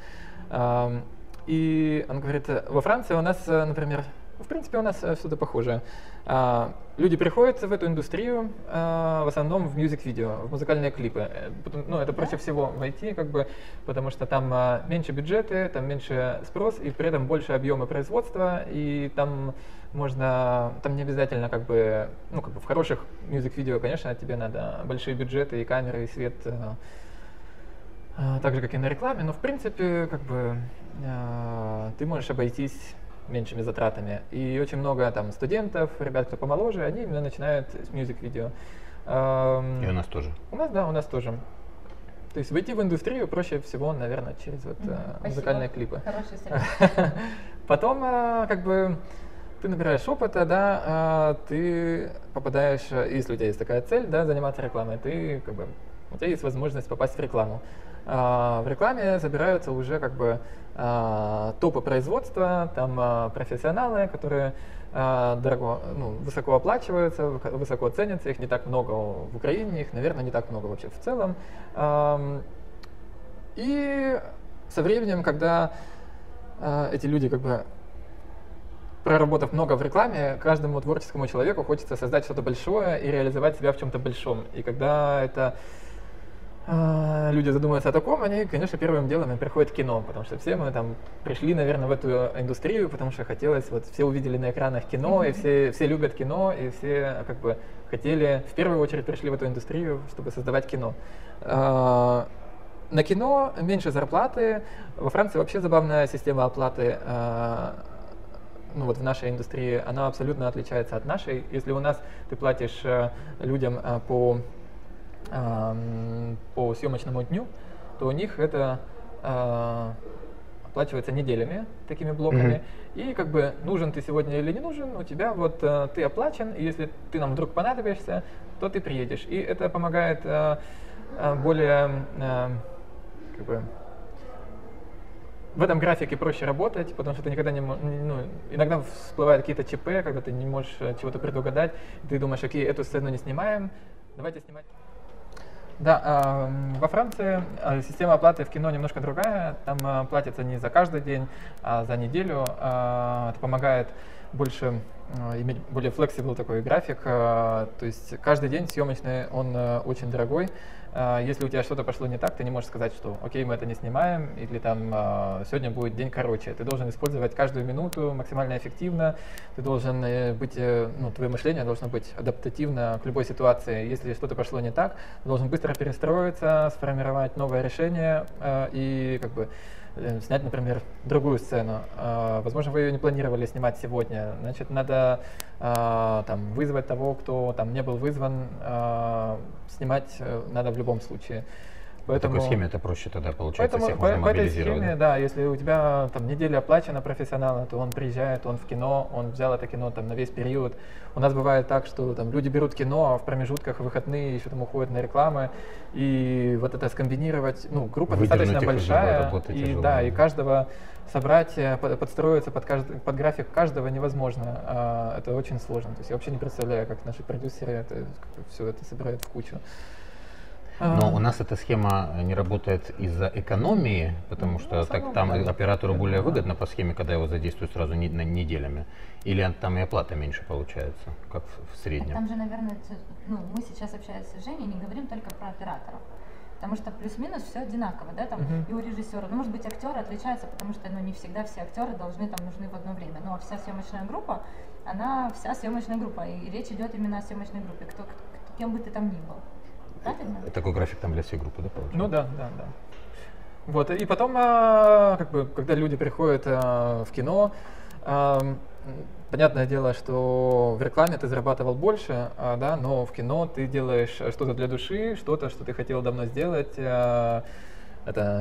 Ам, И он говорит, э, во Франции у нас, э, например, в принципе, у нас э, что-то похожее. А, Люди приходят в эту индустрию а, в основном в мюзик-видео, в музыкальные клипы. Э, Ну, это проще всего войти, как бы, потому что там а, меньше бюджеты, там меньше спрос, и при этом больше объемы производства, и там можно, там не обязательно как бы, ну, как бы в хороших мюзик-видео, конечно, тебе надо большие бюджеты и камеры, и свет, э, так же, как и на рекламе, но в принципе, как бы, ты можешь обойтись меньшими затратами. И очень много там студентов, ребят, кто помоложе, они именно начинают с мюзик-видео. Ам, И у нас тоже. у нас, да, у нас тоже. То есть войти в индустрию проще всего, наверное, через вот, э, спасибо. музыкальные клипы. [laughs] Потом, э, как бы, ты набираешь опыта, да, а, ты попадаешь, э, если у тебя есть такая цель, да, заниматься рекламой, ты, как бы, у тебя есть возможность попасть в рекламу. В рекламе собираются уже, как бы, топы производства, там а, профессионалы, которые а, дорого, ну, высоко оплачиваются, высоко ценятся, их не так много в Украине, их, наверное, не так много вообще в целом. И со временем, когда а, эти люди как бы проработав много в рекламе, каждому творческому человеку хочется создать что-то большое и реализовать себя в чем-то большом. И когда это а, люди задумываются о таком, они, конечно, первым делом им приходит кино, потому что все мы там пришли, наверное, в эту индустрию, потому что хотелось, вот все увидели на экранах кино, и все, все любят кино, и все как бы хотели, в первую очередь пришли в эту индустрию, чтобы создавать кино. А, на кино меньше зарплаты. Во Франции вообще забавная система оплаты. а, ну вот в нашей индустрии, она абсолютно отличается от нашей. Если у нас ты платишь э, людям э, по, по съемочному дню, то у них это э, оплачивается неделями, такими блоками. И как бы нужен ты сегодня или не нужен, у тебя вот э, ты оплачен, и если ты нам вдруг понадобишься, то ты приедешь. И это помогает э, э, более э, как бы в этом графике проще работать, потому что ты никогда не ну, иногда всплывают какие-то ЧП, когда ты не можешь э, чего-то предугадать, ты думаешь, окей, эту сцену не снимаем, давайте снимать. Да, м, во Франции а, система оплаты в кино немножко другая. Там а, платится не за каждый день, а за неделю. А, Это помогает больше а, иметь более flexible такой график. а, То есть каждый день съемочный, он а, очень дорогой. А, Если у тебя что-то пошло не так, ты не можешь сказать, что окей, мы это не снимаем, или там а, сегодня будет день короче. Ты должен использовать каждую минуту максимально эффективно. Ты должен э, быть, э, ну, твое мышление должно быть адаптативно к любой ситуации. Если что-то пошло не так, ты должен быстро перестроиться, сформировать новое решение э, и как бы снять, например, другую сцену. Э, Возможно, вы ее не планировали снимать сегодня. Значит, надо э, там, вызвать того, кто там не был вызван. э, Снимать э, надо в любом случае. По такой схеме это проще тогда получается, Поэтому всех по, можно по этой мобилизировать. схеме, да? если у тебя там неделя оплачена профессионала, то он приезжает, он в кино, он взял это кино там на весь период. У нас бывает так, что там люди берут кино, а в промежутках выходные еще там уходят на рекламы, и вот это скомбинировать, ну, группа Выдернуть достаточно большая, и тяжело, да, и каждого собрать, э, под- подстроиться под, каждый, под график каждого невозможно. А, это очень сложно. То есть я вообще не представляю, как наши продюсеры это все это собирают в кучу. Но у нас эта схема не работает из-за экономии, потому Ну, что в так, там да. оператору более выгодно по схеме, когда его задействуют сразу не- на- неделями. Или там и оплата меньше получается, как в, в среднем. Там же, наверное, ну, мы сейчас общаясь с Женей, не говорим только про операторов. Потому что плюс-минус все одинаково, да, там Мгм. и у режиссера. Ну, может быть, актеры отличаются, потому что ну, не всегда все актеры должны там нужны в одно время. Ну, а вся съемочная группа, она вся съемочная группа. И речь идет именно о съемочной группе, кто, кто- кем бы ты там ни был. Правильно? Такой график там для всей группы, да, получается? Ну да, да, да. Вот, и потом, а, как бы, когда люди приходят а, в кино, а, понятное дело, что в рекламе ты зарабатывал больше, да, но в кино ты делаешь что-то для души, что-то, что ты хотел давно сделать, это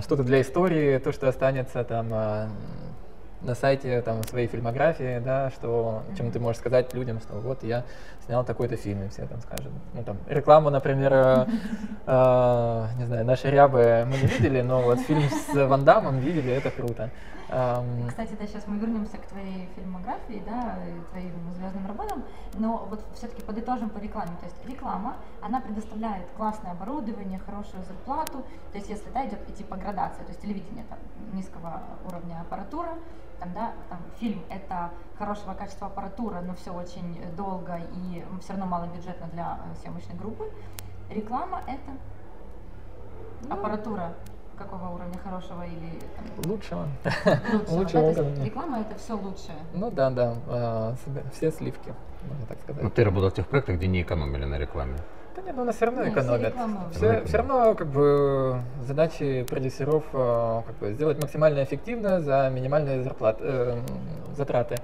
что-то для истории, то, что останется там на сайте там своей фильмографии, да, что чем ты можешь сказать людям, что вот я снял такой-то фильм, и все там скажут. Ну там рекламу, например, э, э, не знаю, наши рябы мы не видели, но вот фильм с Ван Дамом видели, это круто. Ам, Кстати, да, сейчас мы вернемся к твоей фильмографии, да, твоим звездным работам, но вот все-таки подытожим по рекламе. То есть реклама, она предоставляет классное оборудование, хорошую зарплату, то есть если, да, идет идти по градации, то есть телевидение там низкого уровня аппаратура, там, да, там фильм это хорошего качества аппаратура, но все очень долго и все равно малобюджетно для съемочной группы. Реклама это Ну. аппаратура какого уровня хорошего или там, лучшего. лучшего, Лучшего да, то есть уровня. реклама это все лучшее. Ну да, да, а, все сливки, можно так сказать. Но ты работал в тех проектах, где не экономили на рекламе. Да нет, ну нас все равно Не, все экономят. рекламы Все, все равно как бы задачи продюсеров э, как бы, сделать максимально эффективно за минимальные зарплаты, э, затраты.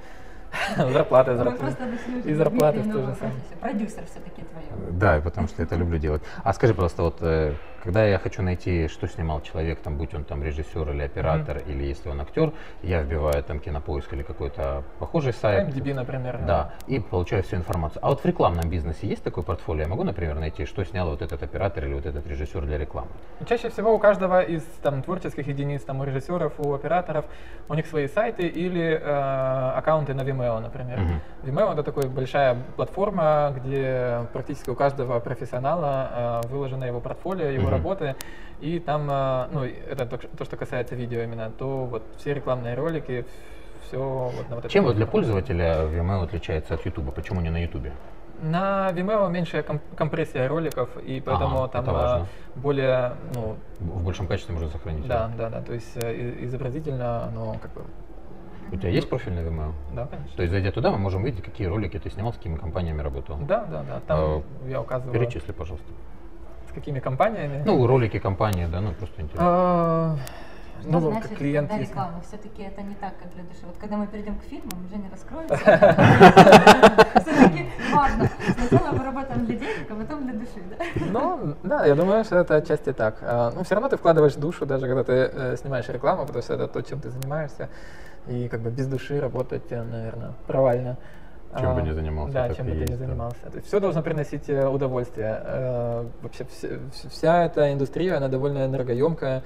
[laughs] Зарплаты, Мы зарплаты. И зарплаты Дмитрия в ту же новой самую. профессии. Продюсер все-таки твое. Да, и потому что это люблю делать. А скажи, просто, вот э, когда я хочу найти, что снимал человек, там, будь он там режиссер или оператор, или если он актер, я вбиваю там кинопоиск или какой-то похожий сайт. MDB, например. Да, и получаю всю информацию. А вот в рекламном бизнесе есть такое портфолио? Я могу, например, найти, что снял вот этот оператор или вот этот режиссер для рекламы? Ну, Чаще всего у каждого из там, творческих единиц, там, у режиссеров, у операторов, у них свои сайты или э, аккаунты на Vimeo, например. Мгм. Vimeo это такая большая платформа, где практически у каждого профессионала э, выложено его портфолио, его Мгм. Работы. И там, э, ну, это то, то, что касается видео именно, то вот все рекламные ролики, все вот на вот Чем вот для пользователя Vimeo отличается от YouTube? Почему не на YouTube? На Vimeo меньшая ком- компрессия роликов, и поэтому Ага, там э, более, ну, В большем качестве можно сохранить. да, да, да, то есть э, изобразительно оно как бы, У тебя есть профиль на Vimeo? да, конечно. То есть, зайдя туда, мы можем видеть, какие ролики ты снимал, с какими компаниями работал. Да, да, да, там А, я указываю, Перечисли, пожалуйста. Какими компаниями. Ну, ролики компании, да, ну просто интересно. А, Что ну, значит, как клиент, когда если- реклама? Все-таки это не так, как для души. Вот когда мы перейдем к фильмам, уже не раскроется. [laughs] Все-таки важно. Сначала мы работаем для денег, а потом для души, да? Ну, да, я думаю, что это отчасти так. А, Ну, все равно ты вкладываешь душу, даже когда ты э, снимаешь рекламу, потому что это то, чем ты занимаешься. И как бы без души работать, наверное, провально. Чем бы А, ни занимался, Да, чем бы ты ни да. занимался. То есть все должно приносить э, удовольствие. Э, Вообще вся, вся эта индустрия, она довольно энергоемкая.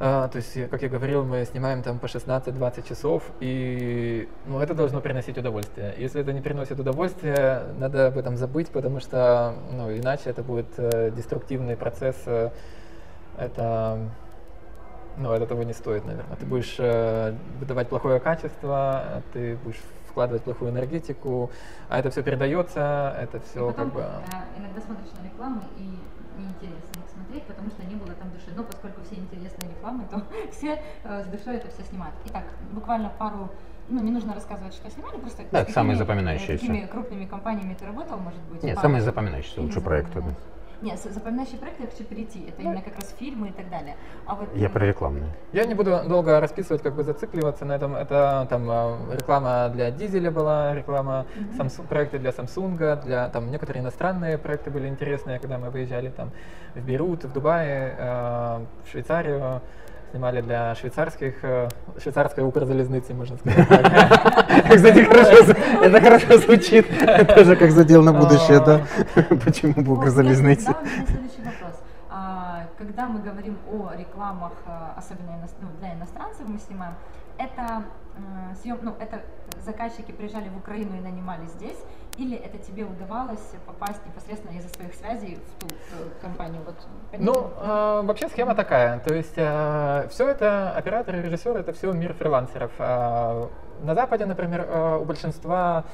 А, то есть, я- как я говорил, мы снимаем там по 16-20 часов, и ну, это должно приносить удовольствие. Если это не приносит удовольствия, надо об этом забыть, потому что ну, иначе это будет э, деструктивный процесс. э, это, ну, это того не стоит, наверное. Ты будешь э, выдавать плохое качество, ты будешь вкладывать плохую энергетику, а это все передается, это И все потом как бы... э, иногда смотришь на рекламу и неинтересно их смотреть, потому что не было там души. Но поскольку все интересные рекламы, то [laughs] все э, с душой это все снимают. Итак, буквально пару ну, не нужно рассказывать, что снимали, просто Да, с какими, самые э, запоминающиеся. какими крупными компаниями ты работал, может быть? Нет, пару? самые запоминающиеся лучше проекты. да. Нет, запоминающие проекты я хочу перейти. Это именно как раз фильмы и так далее. А вот Я э, про рекламные. Я не буду долго расписывать, как бы зацикливаться на этом. Это там а, реклама для дизеля была, реклама Мгм. Samsung, проекты для Samsung, для там некоторые иностранные проекты были интересные, когда мы выезжали там в Бейрут, в Дубай, э, в Швейцарию. Снимали для швейцарских, э, швейцарской Укрзалезницы, можно сказать. [laughs] Кстати, хорошо, это хорошо звучит. Тоже как задел на будущее, да? Почему бы Укрзалезницы? А, когда мы говорим о рекламах, а, особенно ну, для иностранцев мы снимаем, это э, съем, ну, это заказчики приезжали в Украину и нанимали здесь, или это тебе удавалось попасть непосредственно из-за своих связей в ту э, компанию? Вот? Ну, э, вообще схема такая. То есть все это, операторы, режиссеры, это все мир фрилансеров. А, на Западе, например, э, у большинства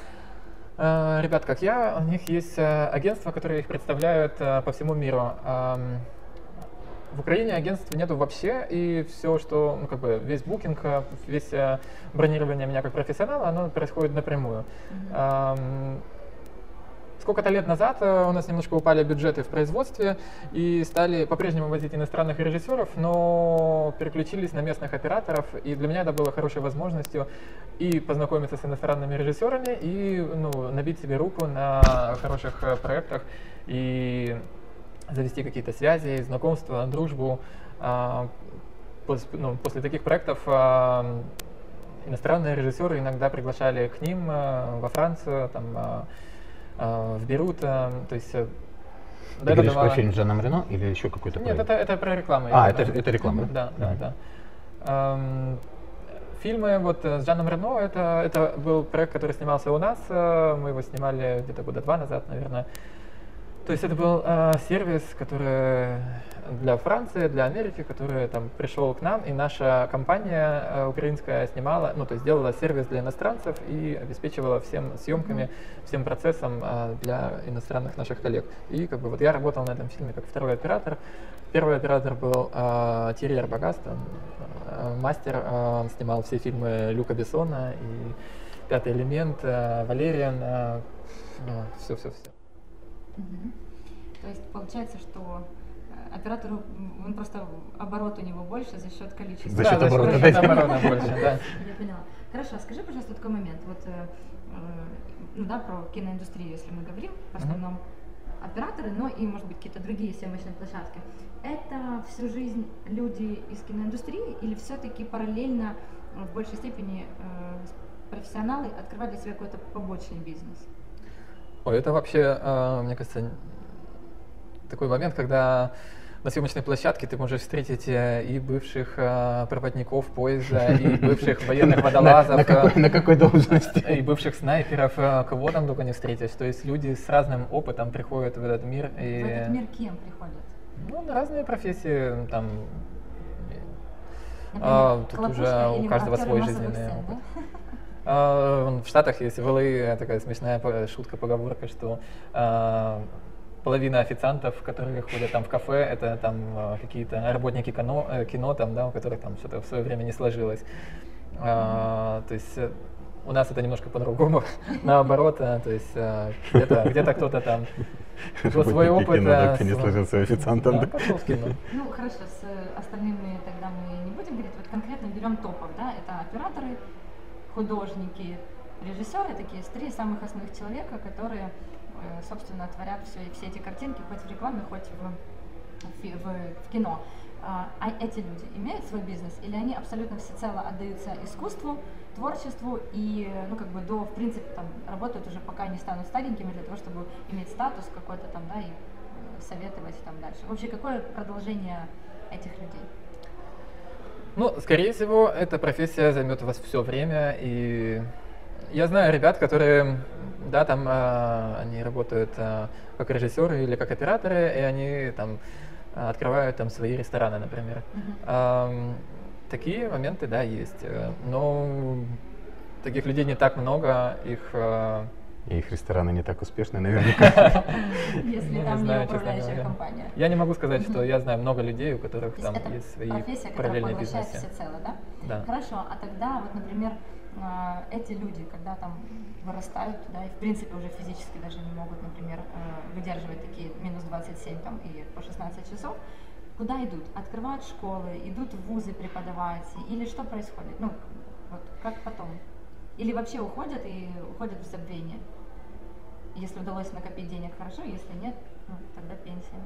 э, ребят, как я, у них есть э, агентства, которые их представляют э, по всему миру. Ам, В Украине агентств нету вообще, и все, что, ну, как бы, весь букинг, э, весь э, бронирование меня как профессионала, оно происходит напрямую. Ам, сколько-то лет назад э, у нас немножко упали бюджеты в производстве и стали по-прежнему возить иностранных режиссеров, но переключились на местных операторов. И для меня это было хорошей возможностью и познакомиться с иностранными режиссерами, и ну, набить себе руку на хороших проектах, и завести какие-то связи, знакомства, дружбу. А, ну, после таких проектов а, иностранные режиссеры иногда приглашали к ним э, во Францию, там, в Берут, то есть Ты да, говоришь давало- про фильм с Жаном Рено или еще какой-то Нет, проект? это, это про рекламу. А, это- это реклама, Да, да? да, Мгм. да. Эм, Фильмы вот э, с Жаном Рено, это, это был проект, который снимался у нас, э, мы его снимали где-то года два назад, наверное. То есть это был э, сервис, который для Франции, для Америки, который там пришел к нам, и наша компания э, украинская снимала, ну то есть делала сервис для иностранцев и обеспечивала всем съемками, всем процессом э, для иностранных наших коллег. И как бы вот я работал на этом фильме как второй оператор. Первый оператор был э, Тири Арбагас, там, э, мастер, э, он снимал все фильмы Люка Бессона и Пятый элемент, э, Валериан, все-все-все. То есть получается, что э, оператору он просто оборот у него больше за счет количества. За счет оборота, за счет оборота больше, да. [laughs] Я поняла. Хорошо, скажи, пожалуйста, такой момент. Вот, э, э, ну да, про киноиндустрию, если мы говорим, в основном операторы, но и, может быть, какие-то другие съемочные площадки. Это всю жизнь люди из киноиндустрии или все-таки параллельно в большей степени э, профессионалы открывали для себя какой-то побочный бизнес? Ой, это вообще, э, мне кажется, такой момент, когда на съемочной площадке ты можешь встретить э, и бывших э, проводников поезда, и [laughs] бывших военных водолазов, На какой, на какой должности? [laughs] и бывших снайперов, кого там только не встретишь. То есть люди с разным опытом приходят в этот мир. И, В этот мир кем приходят? Ну, на разные профессии, там, Например, А, тут уже у каждого свой жизненный опыт. да? [laughs] А, В Штатах есть LA такая смешная шутка, поговорка, что а, половина официантов, которые ходят там в кафе, это там а, какие-то работники кино, э, кино там, да, у которых там что-то в свое время не сложилось. А, то есть э, у нас это немножко по-другому, [laughs] наоборот, а, то есть а, где-то где кто-то там свой Работники опыт. кино, а, так ты не с- сложился официантом, Да, да? пошел в кино. Ну, хорошо, с э, остальными тогда мы не будем говорить. Вот конкретно берем топов, да, это операторы, художники, режиссеры, такие три самых основных человека, которые, э, собственно, творят все, все эти картинки хоть в рекламе, хоть в, в в- кино. А, а эти люди имеют свой бизнес или они абсолютно всецело отдаются искусству, творчеству и, ну, как бы до, в принципе, там, работают уже пока не станут старенькими для того, чтобы иметь статус какой-то там, да, и э, советовать там дальше. Вообще, какое продолжение этих людей? Ну, скорее всего, эта профессия займет у вас все время, и я знаю ребят, которые, да, там а, они работают а, как режиссеры или как операторы, и они там а, открывают там свои рестораны, например. Ам, такие моменты, да, есть, э, но таких людей не так много, их И их рестораны не так успешны, наверняка. [laughs] Если Ну, там не управляющая компания. Я не могу сказать, что я знаю много людей, у которых там есть свои параллельные бизнесы. всецело, да? Да. Хорошо, а тогда вот, например, а, эти люди, когда там вырастают, да, и в принципе уже физически даже не могут, например, э, выдерживать такие минус 27 там и по 16 часов, куда идут? Открывают школы, идут в вузы преподавать, или что происходит? Ну, вот как потом? Или вообще уходят и уходят в забвение? Если удалось накопить денег, хорошо, если нет, ну, тогда пенсия.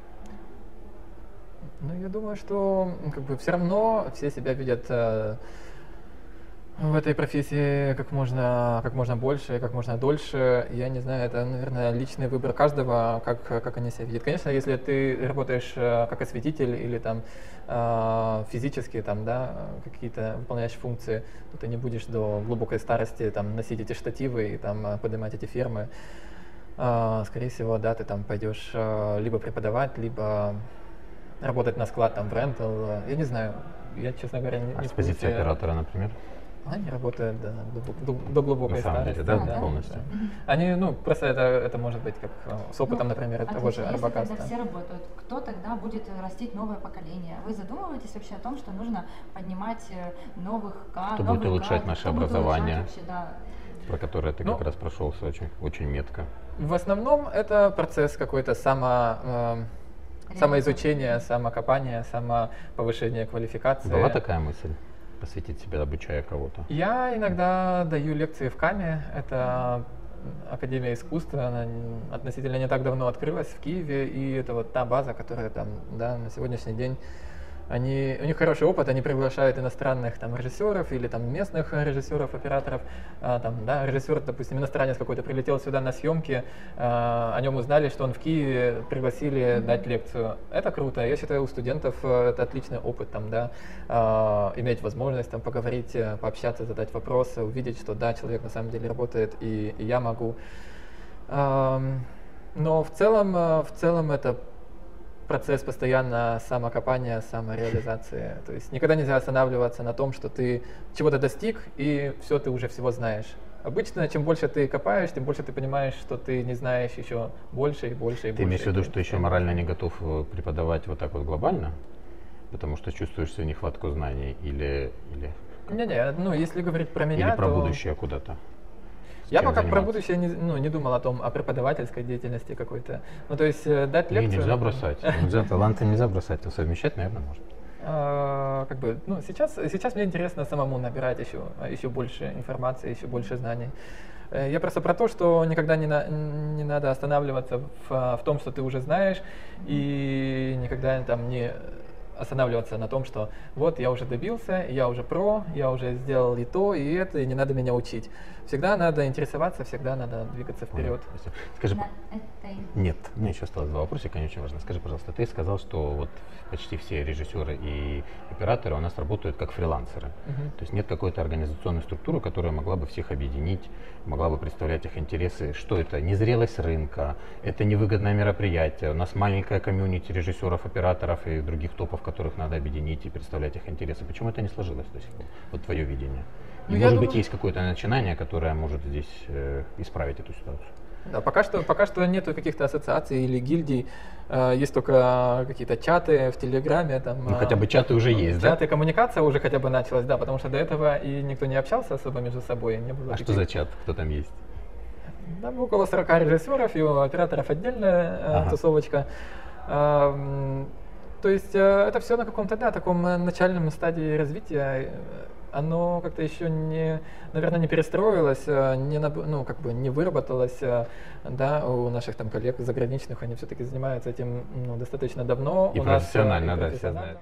Ну, я думаю, что как бы все равно все себя видят э, в этой профессии как можно, как можно больше, как можно дольше. Я не знаю, это, наверное, личный выбор каждого, как, как они себя видят. Конечно, если ты работаешь э, как осветитель или там э, физически там, да, какие-то выполняешь функции, то ты не будешь до глубокой старости там носить эти штативы и там э, поднимать эти фермы. Скорее всего, да, ты там пойдешь либо преподавать, либо работать на склад, там, в рентал. Я не знаю, я, честно говоря, не, А не в позиции оператора, например? Они работают да, до, до- до глубокой На самом старости. деле, да, да, полностью. Они, ну, просто это, это может быть как э, с опытом, Ну, например, того же отлично. Если Арбакаста. тогда все работают, кто тогда будет растить новое поколение? Вы задумываетесь вообще о том, что нужно поднимать э, новых кадров? Кто будет улучшать наше образование? Вообще, да. Про которое ты Ну, как раз прошелся очень, очень метко. В основном это процесс какой-то само, э, самоизучения, самокопания, самоповышения квалификации. Была такая мысль? Посвятить себя, обучая кого-то? Я иногда даю лекции в КАМе. Это Академия искусства, она относительно не так давно открылась в Киеве, и это вот та база, которая там, да, на сегодняшний день они, у них хороший опыт, они приглашают иностранных там режиссеров или там местных режиссеров, операторов. А, там, да, режиссер, допустим, иностранец какой-то прилетел сюда на съемки, а, о нем узнали, что он в Киеве, пригласили дать лекцию. Это круто. Я считаю, у студентов э, это отличный опыт, там, да, а, иметь возможность там поговорить, э, пообщаться, задать вопросы, увидеть, что да, человек на самом деле работает, и, и я могу. А, но в целом, э, в целом это процесс постоянно самокопания, самореализации. То есть никогда нельзя останавливаться на том, что ты чего-то достиг, и все, ты уже всего знаешь. Обычно, чем больше ты копаешь, тем больше ты понимаешь, что ты не знаешь еще больше и больше и ты больше. Ты имеешь в виду, что еще морально не готов э, преподавать вот так вот глобально? Потому что чувствуешь свою нехватку знаний или... или Не-не, ну если говорить про меня, Или про то... будущее куда-то? Я пока заниматься. про будущее не, ну, не думал о том, о преподавательской деятельности какой-то. Ну, то есть э, дать лекцию... Не, нельзя бросать. [laughs] Нельзя, таланты нельзя бросать, то совмещать, наверное, можно. А, как бы, ну, сейчас, сейчас мне интересно самому набирать еще, еще больше информации, еще больше знаний. Э, я просто про то, что никогда не, на, не надо останавливаться в, в том, что ты уже знаешь, и никогда там не останавливаться на том, что вот я уже добился, я уже про, я уже сделал и то, и это, и не надо меня учить. Всегда надо интересоваться, всегда надо двигаться вперед. Скажи, нет, мне еще осталось два вопроса, они очень важны. Скажи, пожалуйста, ты сказал, что вот почти все режиссеры и операторы у нас работают как фрилансеры. Uh-huh. То есть нет какой-то организационной структуры, которая могла бы всех объединить, могла бы представлять их интересы. Что это? Незрелость рынка, это невыгодное мероприятие. У нас маленькая комьюнити режиссеров, операторов и других топов, которых надо объединить и представлять их интересы. Почему это не сложилось до сих пор? Вот твое видение. Ну, может думаю... быть, есть какое-то начинание, которое может здесь э, исправить эту ситуацию. Да, пока что, пока что нету каких-то ассоциаций или гильдий, э, есть только какие-то чаты в Телеграме. Там, ну, хотя бы чаты уже есть, чаты, да? коммуникация уже хотя бы началась, да, потому что до этого и никто не общался особо между собой. Не было а таких... что за чат? Кто там есть? Там около 40 режиссеров и у операторов отдельная э, ага. тусовочка. Э, то есть э, это все на каком-то, да, таком э, начальном стадии развития оно как-то еще не, наверное, не перестроилось, э, не, ну, как бы не выработалось, э, да, у наших там коллег заграничных, они все-таки занимаются этим ну, достаточно давно. И у профессионально, нас, да, все знают.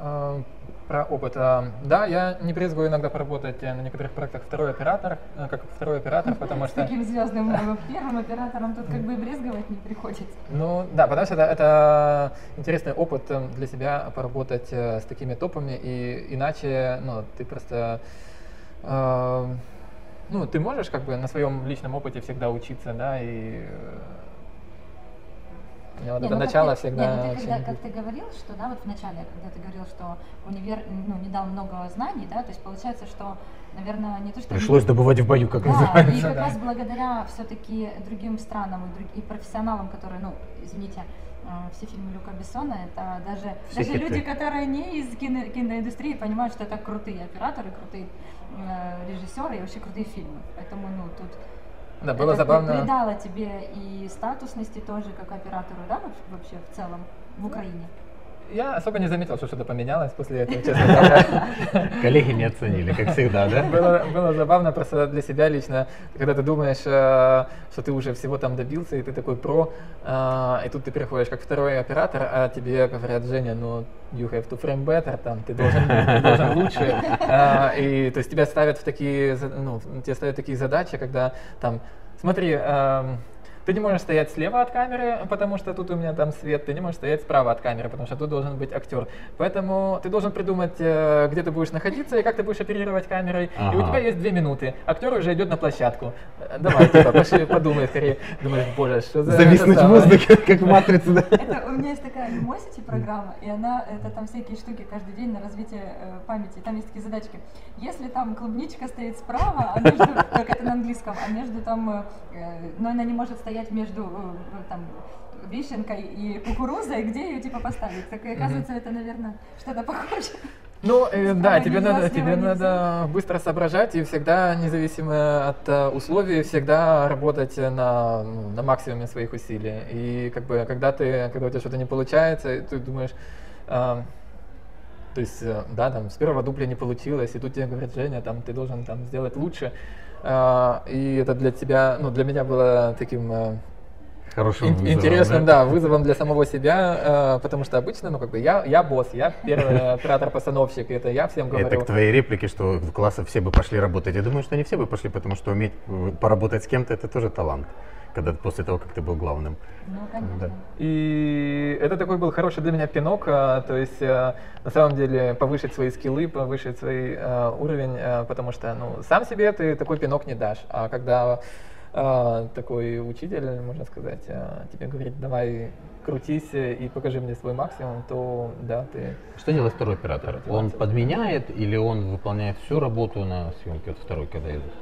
А, про опыт. Да, я не брезгую иногда поработать на некоторых проектах второй оператор, э, как второй оператор, [laughs] потому что... С таким звездным [laughs] первым оператором тут как бы брезговать не приходится. Ну да, потому что это, это интересный опыт э, для себя поработать э, с такими топами, и иначе, ну, ты просто... Э, ну, ты можешь как бы на своем личном опыте всегда учиться, да, и мне вот не, это ну, начало ты, всегда не, ну, ты, когда, как ты говорил, что, да, вот в начале, когда ты говорил, что универ, ну, не дал много знаний, да, то есть получается, что, наверное, не то, что... Пришлось не... добывать в бою, как да, называется. и как да. раз благодаря все-таки другим странам и, друг, и профессионалам, которые, ну, извините, э, все фильмы Люка Бессона, это даже, даже люди, которые не из кино, киноиндустрии, понимают, что это крутые операторы, крутые э, режиссеры и вообще крутые фильмы. Поэтому, ну, тут да, было это забавно. придало тебе и статусности тоже, как оператору, да, вообще в целом в Украине? Я особо не заметил, что что-то поменялось после этого, честно [laughs] говоря. Коллеги не оценили, как всегда, да? Было, было забавно просто для себя лично, когда ты думаешь, э, что ты уже всего там добился, и ты такой про, э, и тут ты приходишь как второй оператор, а тебе говорят, Женя, ну, you have to frame better, там, ты должен, ты должен лучше. [laughs] Э, и то есть тебя ставят в такие, ну, тебе ставят такие задачи, когда там, смотри, эм, ты не можешь стоять слева от камеры, потому что тут у меня там свет, ты не можешь стоять справа от камеры, потому что тут должен быть актер. Поэтому ты должен придумать, э, где ты будешь находиться и как ты будешь оперировать камерой. Ага. И у тебя есть две минуты. Актер уже идет на площадку. Давай, типа, пошли, [laughs] подумай скорее. Думаешь, боже, что за... Зависнуть в воздухе, [laughs] как в матрице, да? Это, у меня есть такая Lumosity программа, и она, это там всякие штуки каждый день на развитие э, памяти. Там есть такие задачки. Если там клубничка стоит справа, а между, как это на английском, а между там, э, но она не может стоять стоять между э, там, вишенкой и кукурузой, где ее типа поставить. Так и оказывается, это, наверное, что-то похожее. Ну, э, да, тебе надо, тебе надо быстро соображать и всегда, независимо от э, условий, всегда работать на, ну, на максимуме своих усилий. И как бы, когда ты, когда у тебя что-то не получается, ты думаешь, а, то есть, э, да, там с первого дубля не получилось, и тут тебе говорят, Женя, там ты должен там сделать лучше. А, и это для тебя, ну, для меня было таким э, Хорошим вызовом, интересным, да? вызовом для самого себя, э, потому что обычно, ну, как бы, я, я босс, я первый [laughs] оператор-постановщик, это я всем говорю. Это к твоей реплике, что в классы все бы пошли работать. Я думаю, что не все бы пошли, потому что уметь э, поработать с кем-то это тоже талант. Когда после того, как ты был главным. Ну, конечно. Да. И это такой был хороший для меня пинок, а, то есть э, на самом деле повысить свои скиллы, повысить свой э, уровень, потому что ну, сам себе ты такой пинок не дашь, а когда такой учитель, можно сказать, тебе говорит, давай крутись и покажи мне свой максимум, то да, ты... Что делает второй оператор? Он подменяет или он выполняет всю работу на съемке? Вот второй, когда идет.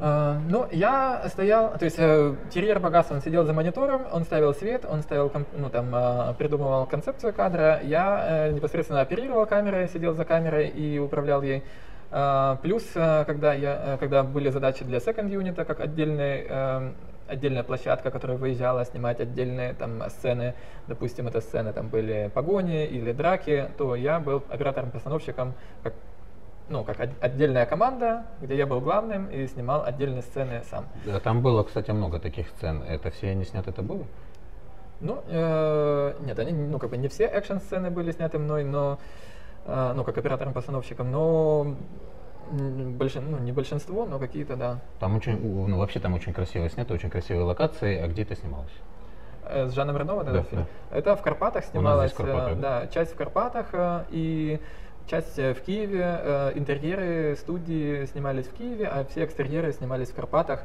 Э, Ну, я стоял, то есть э, Терьер Багас, он сидел за монитором, он ставил свет, он ставил, ну, там, э, придумывал концепцию кадра, я непосредственно оперировал камерой, сидел за камерой и управлял ей. Плюс, когда, я, когда были задачи для second unit, как отдельный, отдельная площадка, которая выезжала снимать отдельные там сцены, допустим, это сцены там были погони или драки, то я был оператором-постановщиком, как ну, как от- отдельная команда, где я был главным и снимал отдельные сцены сам. Да, Там было, кстати, много таких сцен. Это все они сняты тобой? Ну, э, нет, они, ну, как бы не все экшн-сцены были сняты мной, но, э, ну, как оператором-постановщиком, но большин- ну, не большинство, но какие-то, да. Там очень, ну вообще там очень красиво снято, очень красивые локации. А где ты снималась? Э, С Жаном Рено, вот Да, фильм. Это в Карпатах Карпатах, э, да? да, часть в Карпатах э, и часть э, в Киеве. Э, Интерьеры студии снимались в Киеве, а все экстерьеры снимались в Карпатах.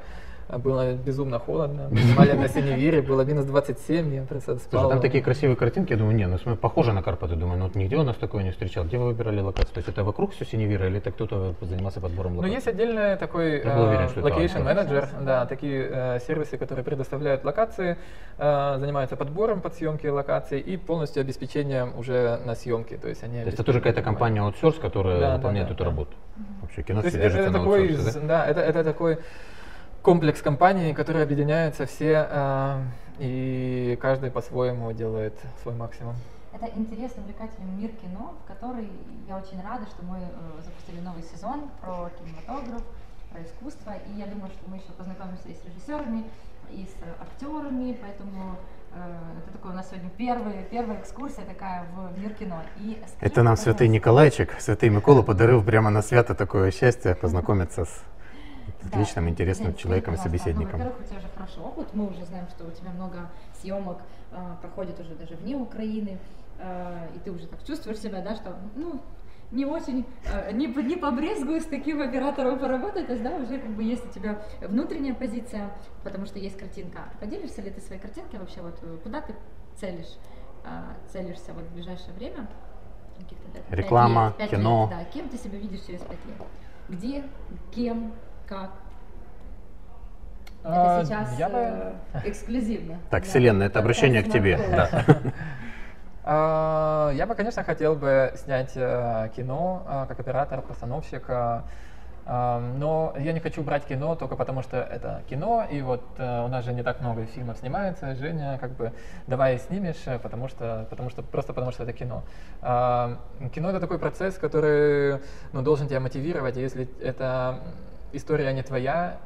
Э, Было безумно холодно. Мы снимали на Синевире, было минус 27, я просто спал. Слушай, там такие красивые картинки, я думаю, не, ну похоже на Карпаты, думаю, ну вот нигде у нас такое не встречал. Где вы выбирали локацию? То есть это вокруг все Синевира или это кто-то занимался подбором Ну, локаций? есть отдельный такой location Альфа. manager, да, такие э, сервисы, которые предоставляют локации, э, занимаются подбором под съемки локаций и полностью обеспечением уже на съемки. То есть они То есть это тоже какая-то компания аутсорс, которая Да, да, выполняет да, эту да. работу. Вообще кино все это, держится это на такой, аутсорсе, да? да, это, это такой комплекс компаний, которые объединяются все э, и каждый по-своему делает свой максимум. Это интересный, увлекательный мир кино, в который я очень рада, что мы э, запустили новый сезон про кинематограф, про искусство. И я думаю, что мы еще познакомимся и с режиссерами, и с актерами, поэтому э, это такой у нас сегодня первый, первая экскурсия такая в мир кино. И скажите, Это нам пожалуйста, Николайчик, святий Микола подарив прямо на свято такое счастье познакомиться с Да. отличным, интересным Жень, человеком и собеседником. Ну, во-первых, у тебя уже хороший опыт. Мы уже знаем, что у тебя много съемок а, проходит уже даже вне Украины. а, и ты уже так чувствуешь себя, да, что ну, не очень, а, не, не побрезгую с таким оператором поработать, то есть, да, уже как бы есть у тебя внутренняя позиция, потому что есть картинка. Поделишься ли ты своей картинкой вообще, вот э, куда ты целишь, а, целишься вот в ближайшее время? Реклама, лет, кино. лет, да, кем ты себя видишь через пять лет? Где, кем, как? А, Это сейчас я бы- э, [laughs] эксклюзивно. Так, Да. Вселенная, это обращение к тебе. Да. [laughs] А, Я бы, конечно, хотел бы снять э, кино а, как оператор, постановщик, но я не хочу брать кино только потому, что это кино, и вот э, у нас же не так много фильмов снимается, Женя, как бы, давай снимешь, э, потому что, потому что, просто потому что это кино. А, Кино это такой процесс, который ну, должен тебя мотивировать, и если эта история не твоя,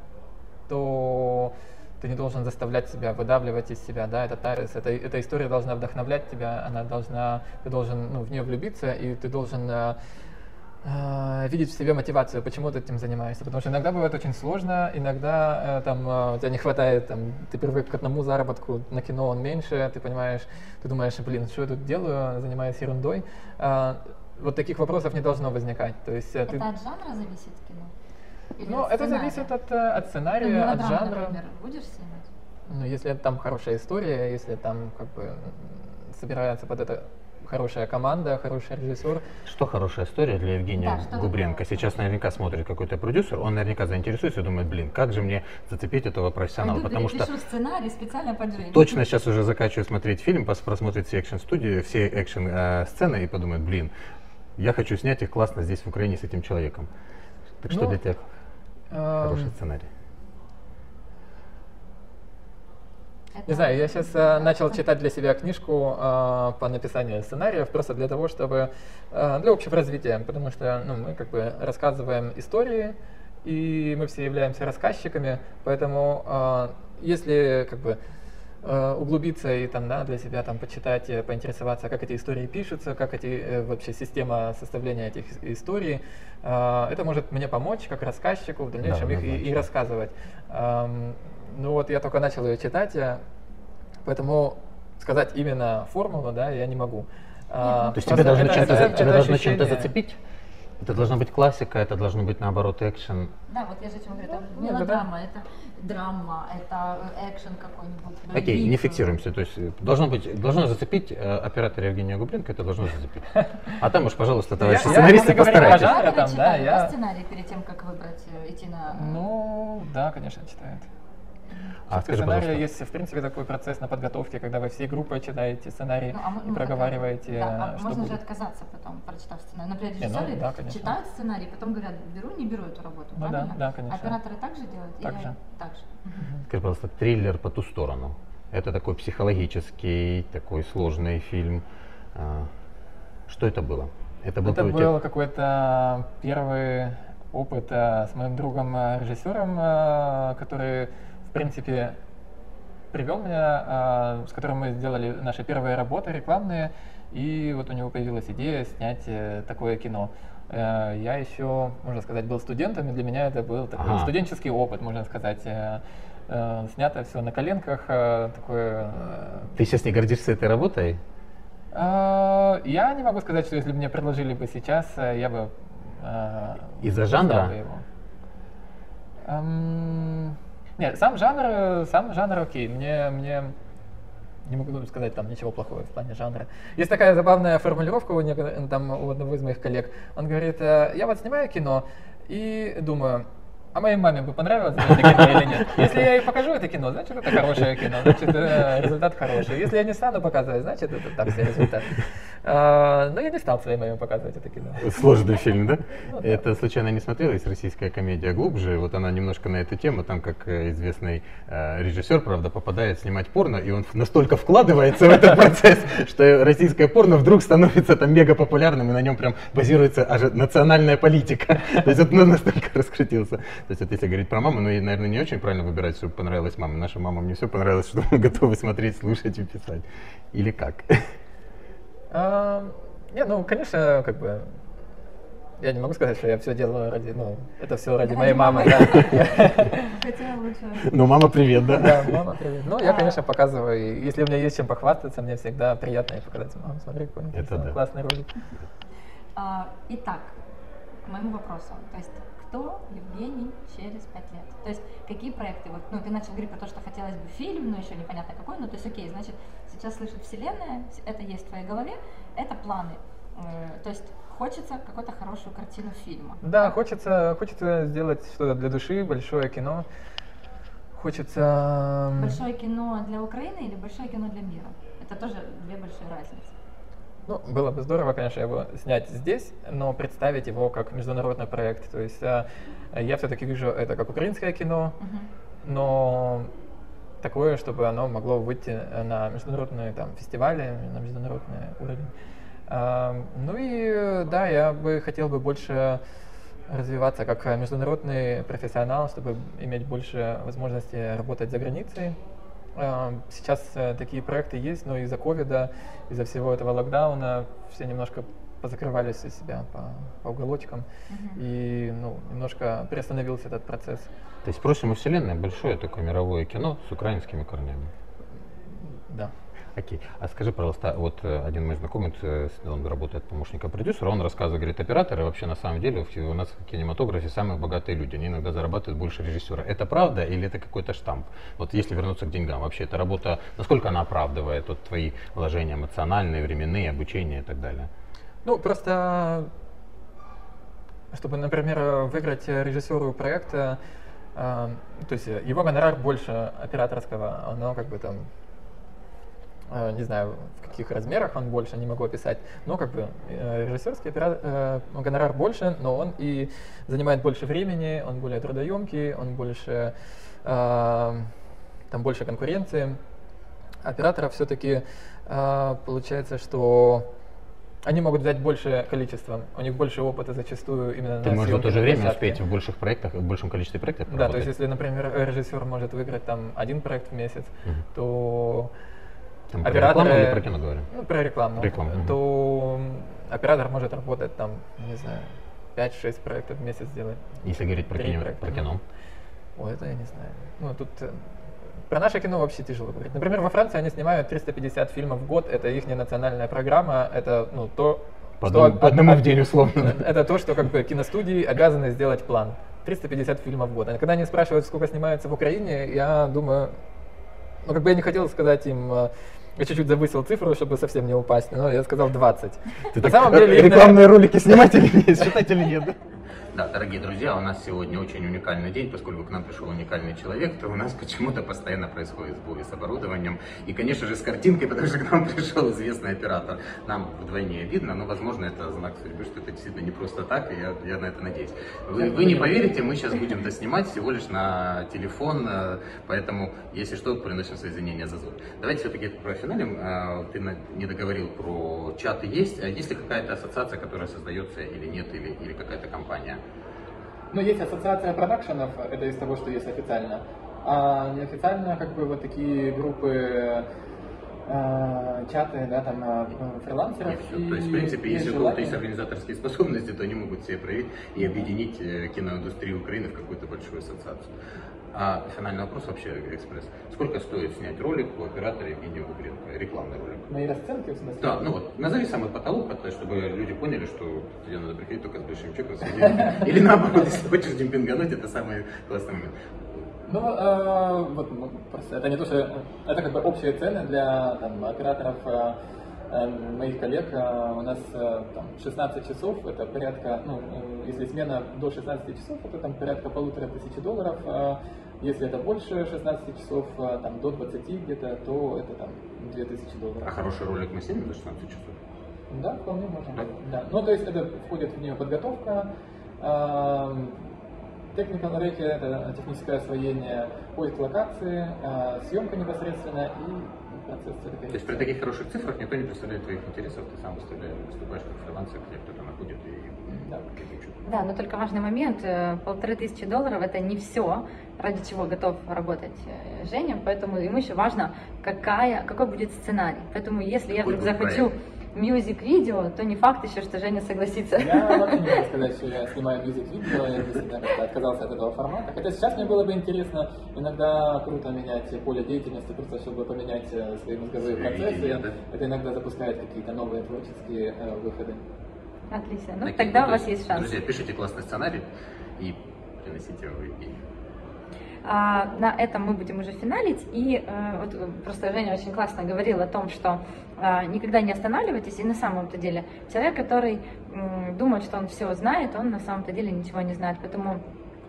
то ты не должен заставлять себя, выдавливать из себя, да, это тарис, это, эта история должна вдохновлять тебя, она должна, ты должен ну, в нее влюбиться, и ты должен э, э, видеть в себе мотивацию, почему ты этим занимаешься, потому что иногда бывает очень сложно, иногда э, там э, тебя не хватает, там, ты привык к одному заработку, на кино он меньше, ты понимаешь, ты думаешь, блин, что я тут делаю, занимаюсь ерундой, Э, вот таких вопросов не должно возникать, то есть э, ты... Это от жанра зависит кино? Или Ну, от это зависит от, э, от Ну, сценария, от мелодраму, жанра. например, будешь снимать? Ну, если там хорошая история, если там как бы собирается под это хорошая команда, хороший режиссер. Что хорошая история для Евгения Да, Губренко? Сейчас наверняка смотрит какой-то продюсер, он наверняка заинтересуется и думает, блин, как же мне зацепить этого профессионала? Пойду Потому что перепишу сценарий специально под Женю. точно сейчас уже заканчиваю смотреть фильм, просмотрит все экшн-студии, все экшн-сцены и подумает, блин, я хочу снять их классно здесь, в Украине, с этим человеком. Так что Ну, для тебя хороший Эм, сценарий? Не знаю, я сейчас начал читать для себя книжку э, по написанию сценариев просто для того, чтобы э, для общего развития, потому что ну, мы как бы рассказываем истории, и мы все являемся рассказчиками, поэтому э, если как бы э, углубиться и там, да, для себя там почитать, э, поинтересоваться, как эти истории пишутся, как эти э, вообще система составления этих ис- историй, э, это может мне помочь как рассказчику в дальнейшем их и, и рассказывать. Ам, ну вот я только начал ее читать, поэтому сказать именно формулу, да, я не могу. А, То есть тебя должно это- чем-то, тебя должно чем-то зацепить? Это должна быть классика, это должно быть наоборот экшен. Да, вот я же о чем говорю, это Ну, да. мелодрама, это драма, это э, экшен какой-нибудь. Окей, не фиксируемся. То есть э, должно быть, должно зацепить э, оператора Евгения Губленко, это должно зацепить. А там уж, пожалуйста, товарищи я- сценаристы, постарайтесь. Вы там, да, я- сценарий перед тем, как выбрать, э, идти на... Ну, да, конечно, читает. А скажи, сценарий пожалуйста, есть, в принципе, такой процесс на подготовке, когда вы всей группой читаете сценарий Ну, а мы- и ну, проговариваете, да, а что можно будет. же отказаться потом, прочитав сценарий. Например, Не, ну, режиссеры да, конечно. читают сценарий, потом говорят, беру, не беру эту работу, Ну да, правильно? да, конечно. Операторы так же делают? Так или же. Так же. скажи, пожалуйста, триллер по ту сторону. Это такой психологический, такой сложный фильм. А, Что это было? Это был Это был какой-то первый опыт э, с моим другом э, режиссером, э, который, в принципе, привел меня, э, с которым мы сделали наши первые работы рекламные, и вот у него появилась идея снять э, такое кино. Э, Я еще, можно сказать, был студентом, и для меня это был такой Ага. студенческий опыт, можно сказать. Э, Снято все на коленках, такое Ты сейчас не гордишься этой работой? а, Я не могу сказать, что если бы мне предложили бы сейчас, я бы... Из-за жанра? бы его. Нет, сам жанр, э, сам жанр окей. Мне, мне не могу сказать там ничего плохого в плане жанра. Есть такая забавная формулировка у, там, у одного из моих коллег. Он говорит, «Э, я вот снимаю кино и думаю, а моей маме бы понравилось это кино или нет? Если я ей покажу это кино, значит это хорошее кино, значит э, результат хороший. Если я не стану показывать, значит это так себе результат. А, Но я не стал своей маме показывать это кино. Сложный фильм, да? Ну да. Это случайно не смотрела, есть российская комедия «Глубже». Вот она немножко на эту тему, там как э, известный э, режиссер, правда, попадает снимать порно, и он настолько вкладывается в этот процесс, что российское порно вдруг становится там мега популярным, и на нем прям базируется национальная политика. То есть он настолько раскрутился. То есть вот если говорить про маму, ну и, наверное, не очень правильно выбирать, чтобы понравилась мама. Нашим мамам не все понравилось, что мы [laughs] готовы смотреть, слушать и писать. Или как? А, Не, ну, конечно, как бы я не могу сказать, что я все делаю ради, ну, это все ради моей мамы, да. [laughs] Хотя лучше... Ну, мама, привет, да? Да, мама, привет. Ну, я, конечно, показываю. Если у меня есть чем похвастаться, мне всегда приятно показать. Мама, смотри, какой Это классный ролик. А, Итак, к моему вопросу. То есть, кто Евгений через пять лет? То есть, какие проекты? Вот, ну, ты начал говорить про то, что хотелось бы фильм, но еще непонятно какой. Ну, то есть, окей, значит, сейчас слышит Вселенная, это есть в твоей голове, это планы. Э, То есть, хочется какую-то хорошую картину фильма. Да, хочется, хочется сделать что-то для души, большое кино. Хочется... Большое кино для Украины или большое кино для мира? Это тоже две большие разницы. Ну, было бы здорово, конечно, его снять здесь, но представить его как международный проект. То есть а, я все-таки вижу это как украинское кино, Мгм. но такое, чтобы оно могло выйти на международные там, фестивали, на международный уровень. А, ну и э, да, я бы хотел бы больше развиваться как э, международный профессионал, чтобы иметь больше возможности работать за границей. А, Сейчас э, такие проекты есть, но из-за ковида, из-за всего этого локдауна все немножко позакрывались у себя по, по уголочкам, Мгм. и ну, немножко приостановился этот процесс. То есть «Просим у Вселенной» большое такое мировое кино с украинскими корнями. Да. Окей. А скажи, пожалуйста, вот э, один мой знакомый, э, он работает помощником продюсера, он рассказывает, говорит, операторы вообще на самом деле у нас в кинематографе самые богатые люди, они иногда зарабатывают больше режиссера. Это правда или это какой-то штамп? Вот если вернуться к деньгам, вообще эта работа, насколько она оправдывает вот, твои вложения эмоциональные, временные, обучение и так далее? Ну, просто, чтобы, например, выиграть режиссеру проекта, э, то есть его гонорар больше операторского, оно как бы там не знаю, в каких размерах он больше, не могу описать, но как бы э, режиссерский опера- э, гонорар больше, но он и занимает больше времени, он более трудоемкий, он больше, э, там больше конкуренции. Операторов все-таки э, получается, что они могут взять большее количество, у них больше опыта зачастую именно Ты на можешь в то же время площадке. успеть в больших проектах, в большем количестве проектов Да, то есть если, например, режиссер может выиграть там один проект в месяц, Мгм. то Там про операторы... рекламу или про кино говорим? Ну, про рекламу. Рекламу. То оператор может работать там, не знаю, 5-6 проектов в месяц сделать. Если говорить про кино. проекта, Про ну. кино. Ой, это я не знаю. Ну, тут э, про наше кино вообще тяжело говорить. Например, во Франции они снимают 350 фильмов в год, это их национальная программа, это ну, то, По что одному, одному в день условно. Это то, что как бы киностудии обязаны сделать план. 350 фильмов в год. А когда они спрашивают, сколько снимается в Украине, я думаю, ну как бы я не хотел сказать им, э, я чуть-чуть завысил цифру, чтобы совсем не упасть, но я сказал 20. Ты На самом деле, рекламные ролики снимать или нет, считать или нет? Да, дорогие друзья, у нас сегодня очень уникальный день, поскольку к нам пришел уникальный человек, то у нас почему-то постоянно происходит сбои с оборудованием и, конечно же, с картинкой, потому что к нам [laughs] пришел известный оператор. Нам вдвойне видно, но, возможно, это знак судьбы, что это действительно не просто так, и я, я на это надеюсь. Вы, вы не поверите, мы сейчас будем доснимать всего лишь на телефон, э, поэтому, если что, приносим свои извинения за звук. Давайте все-таки про финалем. Э, Ты не договорил про чаты есть, а есть ли какая-то ассоциация, которая создается или нет, или, или какая-то компания? Ну, есть ассоциация продакшенов, это из того, что есть официально. А неофициально, как бы, вот такие группы, э, чаты, да, там, э, фрилансеров. И всё. и То есть, в принципе, если у кого-то есть организаторские способности, то они могут себя проявить и объединить э, киноиндустрию Украины в какую-то большую ассоциацию. А финальный вопрос вообще, Экспресс. Сколько стоит снять ролик у оператора Евгения Угренко, рекламный ролик? Мои расценки, в смысле? Да, ну вот, назови самый потолок, это, чтобы люди поняли, что тебе надо приходить только с большим чеком. [laughs] Или наоборот, если хочешь демпингануть, это самый классный момент. Ну, э, вот, ну, просто это не то, что... Это как бы общие цены для там, операторов э, э, моих коллег. Э, у нас э, там 16 часов, это порядка, ну, э, если смена до 16 часов, это там порядка полутора тысячи долларов. Э, если это больше 16 часов, э, там до 20 где-то, то это там 2000 А долларов. хороший ролик мы снимем за 16 часов? Да, вполне можно. Да? Да. Ну, то есть это входит в нее подготовка, эм, technical writing, это техническое освоение, поиск локации, э, съемка непосредственно и То есть при таких хороших цифрах никто не представляет твоих интересов, ты сам выставляешь, выступаешь как фрилансер, где кто-то находит и Да. но только важный момент, э, полторы тысячи долларов это не все, ради чего готов работать э, Женя, поэтому ему еще важно, какая, какой будет сценарий. Поэтому если я Какой вдруг будет захочу мюзик-видео, то не факт еще, что Женя согласится. Я вообще не могу сказать, что я снимаю мюзик-видео, я как-то отказался от этого формата. Хотя сейчас мне было бы интересно, иногда круто менять поле деятельности, просто чтобы поменять э, свои мозговые процессы. Это иногда запускает какие-то новые творческие э, выходы. Отлично. Ну, Такие тогда у вас есть шанс. Друзья, пишите классный сценарий и приносите его в Евгению. А, на этом мы будем уже финалить. И э, вот просто Женя очень классно говорил о том, что никогда не останавливайтесь. И на самом-то деле человек, который думает, что он все знает, он на самом-то деле ничего не знает. Поэтому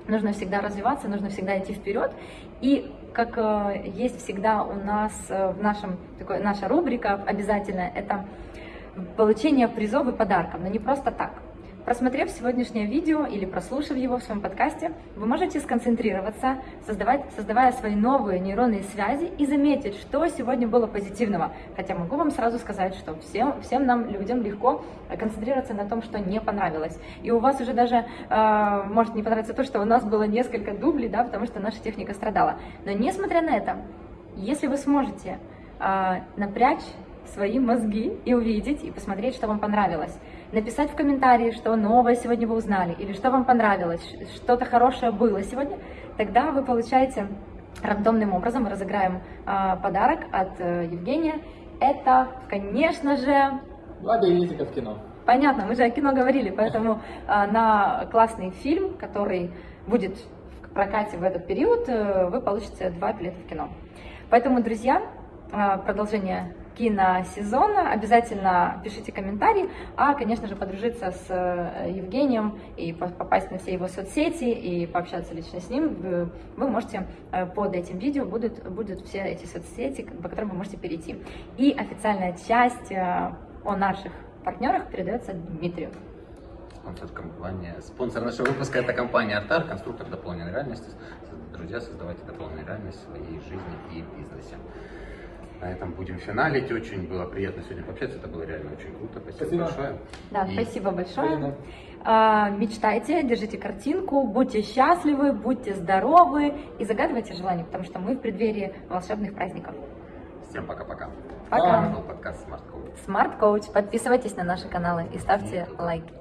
нужно всегда развиваться, нужно всегда идти вперед. И как э, есть всегда у нас э, в нашем, такой, наша рубрика обязательно, это получение призов и подарков, но не просто так. Просмотрев сегодняшнее видео или прослушав его в своем подкасте, вы можете сконцентрироваться, создавать, создавая свои новые нейронные связи и заметить, что сегодня было позитивного. Хотя могу вам сразу сказать, что всем, всем нам, людям, легко э, концентрироваться на том, что не понравилось. И у вас уже даже э, может не понравиться то, что у нас было несколько дублей, да, потому что наша техника страдала. Но несмотря на это, если вы сможете э, напрячь свои мозги и увидеть, и посмотреть, что вам понравилось. Написать в комментарии, что новое сегодня вы узнали, или что вам понравилось, что-то хорошее было сегодня, тогда вы получаете рандомным образом, мы разыграем а, подарок от э, Евгения. Это, конечно же, Два билетика в кино. Понятно, мы же о кино говорили, поэтому а, на классный фильм, который будет в прокате в этот период, э, вы получите два билета в кино. Поэтому, друзья, а, продолжение киносезона. Обязательно пишите комментарии, а, конечно же, подружиться с э, Евгением и по- попасть на все его соцсети и пообщаться лично с ним, вы, можете э, под этим видео будут, будут все эти соцсети, по которым вы можете перейти. И официальная часть э, о наших партнерах передается Дмитрию. Спонсор компании, спонсор нашего выпуска это компания Артар, конструктор дополненной реальности. Друзья, создавайте дополненную реальность в своей жизни и бизнесе. На этом будем финалить. Очень было приятно сегодня пообщаться. Это было реально очень круто. Спасибо, Спасибо. большое. Да, И спасибо большое. А, Мечтайте, держите картинку, будьте счастливы, будьте здоровы и загадывайте желания, потому что мы в преддверии волшебных праздников. Всем пока-пока. Пока. Это был подкаст Smart Coach. Smart Coach. Подписывайтесь на наши каналы и ставьте лайки.